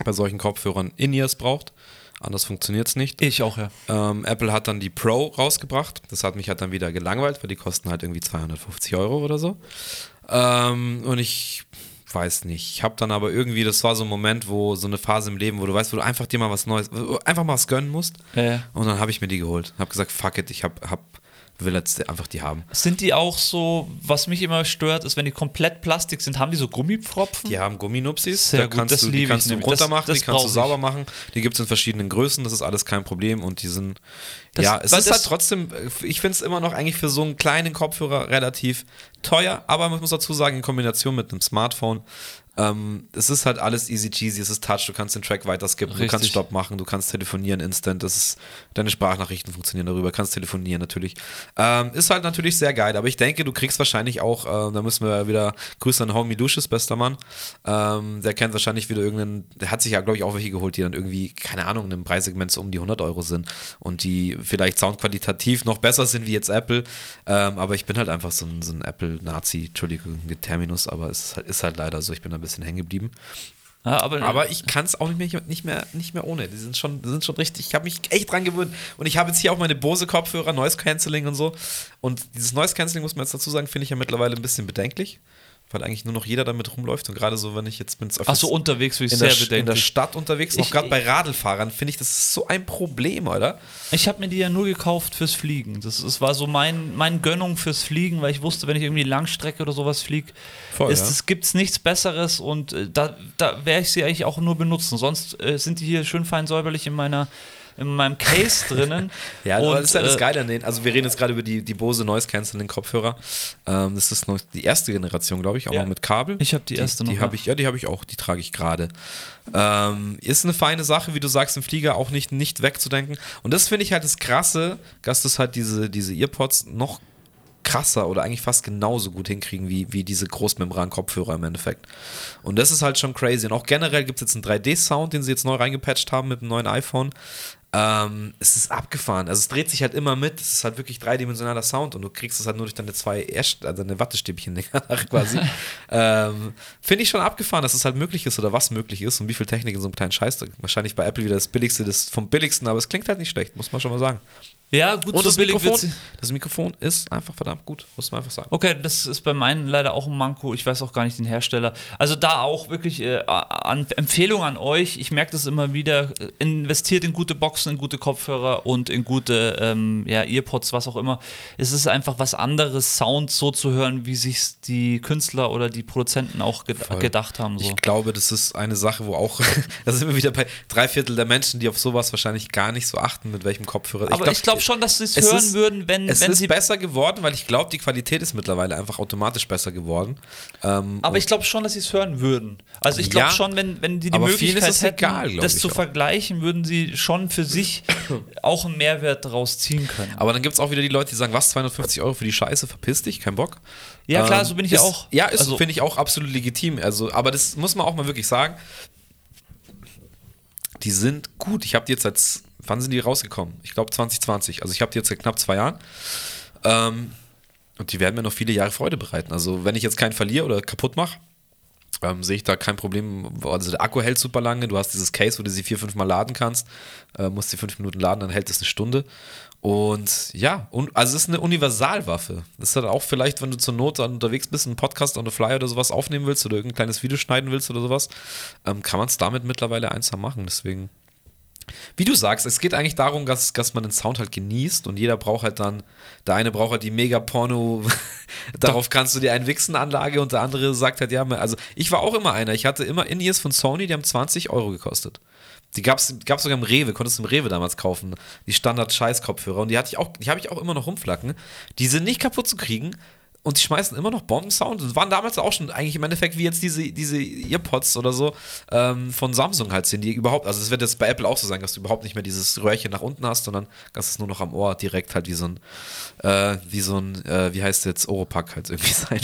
bei solchen Kopfhörern In-Ears braucht. Anders funktioniert es nicht. Ich auch, ja. Ähm, Apple hat dann die Pro rausgebracht. Das hat mich halt dann wieder gelangweilt, weil die kosten halt irgendwie 250 Euro oder so. Ähm, und ich weiß nicht. Ich habe dann aber irgendwie, das war so ein Moment, wo so eine Phase im Leben, wo du weißt, wo du einfach dir mal was Neues, einfach mal was gönnen musst. Ja. Und dann habe ich mir die geholt. Habe gesagt, fuck it, ich habe hab will jetzt einfach die haben. Sind die auch so, was mich immer stört, ist, wenn die komplett Plastik sind, haben die so Gummipfropfen? Die haben Gumminupsis, Sehr da gut, kannst das du, die kannst du runter machen, das die kannst du sauber ich. machen. Die gibt es in verschiedenen Größen, das ist alles kein Problem und die sind, Das- ja, es ist halt trotzdem, äh, ich finde es immer noch eigentlich für so einen kleinen Kopfhörer relativ teuer, aber man muss dazu sagen, in Kombination mit einem Smartphone, ähm, es ist halt alles easy cheesy, es ist Touch, du kannst den Track weiter skippen, du kannst Richtig. Stopp machen, du kannst telefonieren instant, das ist, deine Sprachnachrichten funktionieren darüber, kannst telefonieren natürlich. Ähm, ist halt natürlich sehr geil, aber ich denke, du kriegst wahrscheinlich auch, äh, da müssen wir wieder Grüße an Homie Lucius, bester Mann, ähm, der kennt wahrscheinlich wieder irgendeinen, der hat sich ja, glaube ich, auch welche geholt, die dann irgendwie, keine Ahnung, in einem Preissegment so um die 100 Euro sind und die vielleicht soundqualitativ noch besser sind wie jetzt Apple, ähm, aber ich bin halt einfach so ein, so ein Apple-Nazi, Entschuldigung, Terminus, aber es ist halt, ist halt leider so, ich bin da ein bisschen hängen geblieben. Ja, aber, Aber ich kann es auch nicht mehr, nicht mehr, nicht mehr ohne. Die sind schon, die sind schon richtig. Ich habe mich echt dran gewöhnt. Und ich habe jetzt hier auch meine Bose-Kopfhörer, Noise Cancelling und so. Und dieses Noise Cancelling, muss man jetzt dazu sagen, finde ich ja mittlerweile ein bisschen bedenklich. Weil eigentlich nur noch jeder damit rumläuft. Und gerade so, wenn ich jetzt bin, Ach so, unterwegs würde ich in, sehr der, in der. Stadt unterwegs, auch gerade bei Radlfahrern, finde ich, das ist so ein Problem, oder? Ich habe mir die ja nur gekauft fürs Fliegen. Das, das war so mein, mein Gönnung fürs Fliegen, weil ich wusste, wenn ich irgendwie Langstrecke oder sowas fliege, es, ja. es gibt nichts Besseres und äh, da, da werde ich sie eigentlich auch nur benutzen. Sonst äh, sind die hier schön fein säuberlich in meiner in meinem Case drinnen. Ja, und, das ist ja das äh, Geile an denen. Also wir reden jetzt gerade über die, die Bose Noise Cancelling Kopfhörer. Ähm, das ist noch die erste Generation, glaube ich, auch Ja. noch mit Kabel. Ich habe die erste die, noch. Die habe ich, ja, die habe ich auch, die trage ich gerade. Ähm, ist eine feine Sache, wie du sagst, im Flieger auch nicht, nicht wegzudenken. Und das finde ich halt das Krasse, dass das halt diese, diese Earpods noch krasser oder eigentlich fast genauso gut hinkriegen wie, wie diese Großmembran-Kopfhörer im Endeffekt. Und das ist halt schon crazy. Und auch generell gibt es jetzt einen 3D-Sound, den sie jetzt neu reingepatcht haben mit dem neuen iPhone. Ähm, es ist abgefahren. Also es dreht sich halt immer mit. Es ist halt wirklich dreidimensionaler Sound und du kriegst es halt nur durch deine zwei Äst also deine Wattestäbchen quasi. ähm, Finde ich schon abgefahren, dass es halt möglich ist oder was möglich ist und wie viel Technik in so einem kleinen Scheißdreck. Wahrscheinlich bei Apple wieder das billigste des vom billigsten, aber es klingt halt nicht schlecht, muss man schon mal sagen. Ja, gut, Und so das billig Mikrofon, wird's- das Mikrofon ist einfach verdammt gut, muss man einfach sagen. Okay, das ist bei meinen leider auch ein Manko. Ich weiß auch gar nicht den Hersteller. Also da auch wirklich äh, an Empfehlung an euch. Ich merke das immer wieder. Investiert in gute Boxen, in gute Kopfhörer und in gute ähm, ja, Earpods, was auch immer. Es ist einfach was anderes, Sound so zu hören, wie sich die Künstler oder die Produzenten auch ged Voll. gedacht haben. So. Ich glaube, das ist eine Sache, wo auch, da sind wir wieder bei drei Viertel der Menschen, die auf sowas wahrscheinlich gar nicht so achten, mit welchem Kopfhörer. Aber ich glaube schon, dass sie es hören ist- würden, wenn, es wenn ist sie. besser geworden, weil ich glaube, die Qualität ist mittlerweile einfach automatisch besser geworden. Ähm, Aber ich glaube schon, dass sie es hören würden. Also ich glaube Ja, schon, wenn, wenn die die Möglichkeit hätten, egal, das zu auch. vergleichen, würden sie schon für sich auch einen Mehrwert daraus ziehen können. aber dann gibt es auch wieder die Leute, die sagen, was, 250 Euro für die Scheiße, verpiss dich, kein Bock. Ja, klar, Ähm, so bin ich ist, ja auch. Ja, Also- finde ich auch absolut legitim. Also, aber das muss man auch mal wirklich sagen. Die sind gut. Ich habe die jetzt seit, wann sind die rausgekommen? Ich glaube 2020. Also ich habe die jetzt seit knapp zwei Jahren. Ähm, und die werden mir noch viele Jahre Freude bereiten. Also wenn ich jetzt keinen verliere oder kaputt mache, ähm, sehe ich da kein Problem. Also der Akku hält super lange. Du hast dieses Case, wo du sie vier, fünf Mal laden kannst. Äh, musst sie fünf Minuten laden, dann hält es eine Stunde. Und ja, un also es ist eine Universalwaffe. Das ist halt auch vielleicht, wenn du zur Not dann unterwegs bist, einen Podcast on the fly oder sowas aufnehmen willst oder irgendein kleines Video schneiden willst oder sowas, ähm, kann man es damit mittlerweile einsam machen. Deswegen, wie du sagst, es geht eigentlich darum, dass, dass man den Sound halt genießt und jeder braucht halt dann, der eine braucht halt die Mega-Porno, darauf kannst du dir einen Wichsen-Anlage und der andere sagt halt, ja, also ich war auch immer einer, ich hatte immer In-Ears von Sony, die haben 20 Euro gekostet. Die gab es sogar im Rewe, konntest du im Rewe damals kaufen, die Standard-Scheiß-Kopfhörer und die hatte ich auch, die habe ich auch immer noch rumflacken. Die sind nicht kaputt zu kriegen und die schmeißen immer noch Bombensound. Das waren damals auch schon eigentlich im Endeffekt wie jetzt diese, diese Earpods oder so ähm, von Samsung halt sind, die überhaupt, also es wird jetzt bei Apple auch so sein, dass du überhaupt nicht mehr dieses Röhrchen nach unten hast, sondern dass es nur noch am Ohr direkt halt wie so ein, äh, wie so ein, äh, wie heißt jetzt, Oropack halt irgendwie sein.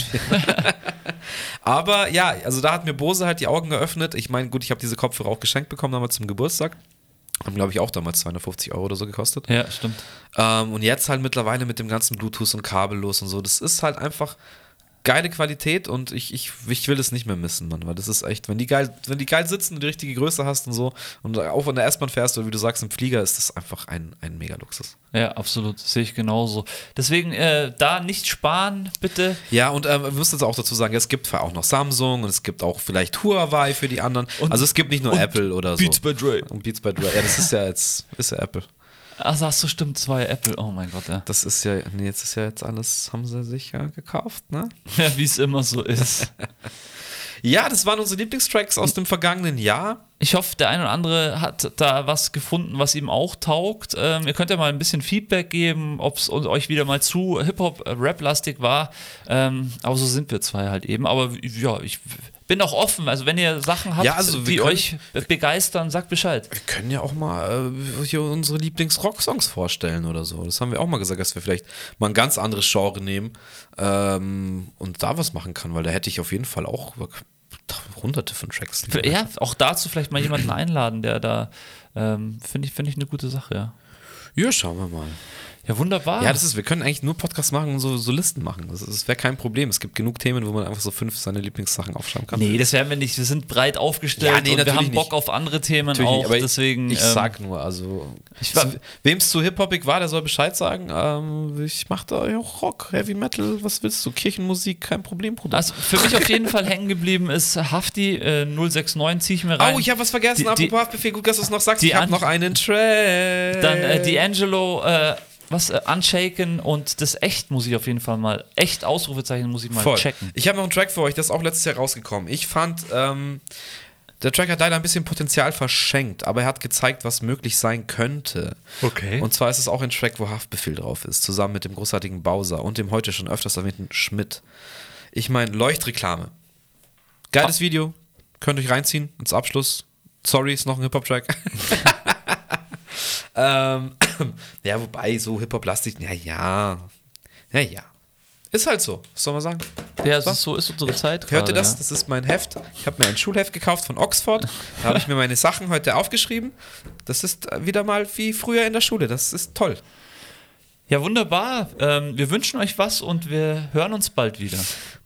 Aber ja, also da hat mir Bose halt die Augen geöffnet. Ich meine, gut, ich habe diese Kopfhörer auch geschenkt bekommen damals zum Geburtstag. Haben, glaube ich, auch damals 250 Euro oder so gekostet. Ja, stimmt. Ähm, und jetzt halt mittlerweile mit dem ganzen Bluetooth und kabellos und so. Das ist halt einfach geile Qualität und ich, ich, ich will es nicht mehr missen, Mann. Weil das ist echt, wenn die geil, wenn die geil sitzen und die richtige Größe hast und so und auch in der S-Bahn fährst oder wie du sagst, im Flieger, ist das einfach ein, ein Mega-Luxus. Ja, absolut. Sehe ich genauso. Deswegen äh, da nicht sparen, bitte. Ja, und ähm, wir müssen jetzt auch dazu sagen, es gibt auch noch Samsung und es gibt auch vielleicht Huawei für die anderen. Und- also es gibt nicht nur Apple oder so. Beats by Dre. Und Beats by Dre. Ja, das ist ja jetzt, ist ja Apple. Also hast du stimmt, zwei Apple. Oh mein Gott, ja. Das ist ja, nee, jetzt ist ja jetzt alles, haben sie sich ja gekauft, ne? ja Wie es immer so ist. Ja, das waren unsere Lieblingstracks aus dem vergangenen Jahr. Ich hoffe, der eine oder andere hat da was gefunden, was ihm auch taugt. Ähm, ihr könnt ja mal ein bisschen Feedback geben, ob es euch wieder mal zu Hip-Hop-Rap-lastig war. Ähm, aber so sind wir zwei halt eben. Aber ja, ich bin auch offen. Also wenn ihr Sachen habt, Ja, also die können- euch begeistern, sagt Bescheid. Wir können ja auch mal äh, hier unsere Lieblings-Rock-Songs vorstellen oder so. Das haben wir auch mal gesagt, dass wir vielleicht mal ein ganz anderes Genre nehmen ähm, und da was machen kann, weil da hätte ich auf jeden Fall auch hunderte von Tracks. Ja, auch dazu vielleicht mal jemanden einladen, der da, ähm, finde ich, finde ich eine gute Sache, ja. Ja, schauen wir mal. Ja, wunderbar. Ja, das ist, wir können eigentlich nur Podcasts machen und so, so Listen machen. Das, das wäre kein Problem. Es gibt genug Themen, wo man einfach so fünf seine Lieblingssachen aufschreiben kann. Nee, das werden wir nicht. Wir sind breit aufgestellt Ja, nee, und wir haben Bock nicht. auf andere Themen Natürlich auch. nicht, deswegen. ich, ich ähm, sag nur, also war- wem es zu Hip-Hopig war, der soll Bescheid sagen. Ähm, ich mache da auch Rock, Heavy Metal, was willst du? Kirchenmusik, kein Problem, Bruder. Also für mich auf jeden Fall hängen geblieben ist Hafti äh, 069, ziehe ich mir rein. oh, ich habe was vergessen. Die- Apropos Haftbefehl, gut, dass du es noch sagst. die Ich habe noch einen Track. Dann äh, D'Angelo, äh, was, äh, Unshaken und das echt muss ich auf jeden Fall mal, echt Ausrufezeichen muss ich mal Voll. checken. Ich habe noch einen Track für euch, der ist auch letztes Jahr rausgekommen. Ich fand, ähm, der Track hat leider ein bisschen Potenzial verschenkt, aber er hat gezeigt, was möglich sein könnte. Okay. Und zwar ist es auch ein Track, wo Haftbefehl drauf ist, zusammen mit dem großartigen Bowser und dem heute schon öfters erwähnten Schmidt. Ich meine, Leuchtreklame. Geiles Video. Könnt ihr euch reinziehen ins Abschluss. Sorry, ist noch ein Hip-Hop-Track. ähm, ja, wobei, so Hip-Hop-lastig, ja, ja. Ja, ja. Ist halt so, was soll man sagen? Ja, so, so ist unsere Zeit. Hört ihr das? Ja. Das ist mein Heft. Ich habe mir ein Schulheft gekauft von Oxford. Da habe ich mir meine Sachen heute aufgeschrieben. Das ist wieder mal wie früher in der Schule. Das ist toll. ja, wunderbar. Ähm, wir wünschen euch was und wir hören uns bald wieder.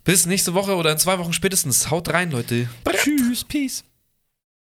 Bis nächste Woche oder in zwei Wochen spätestens. Haut rein, Leute. Tschüss, Peace.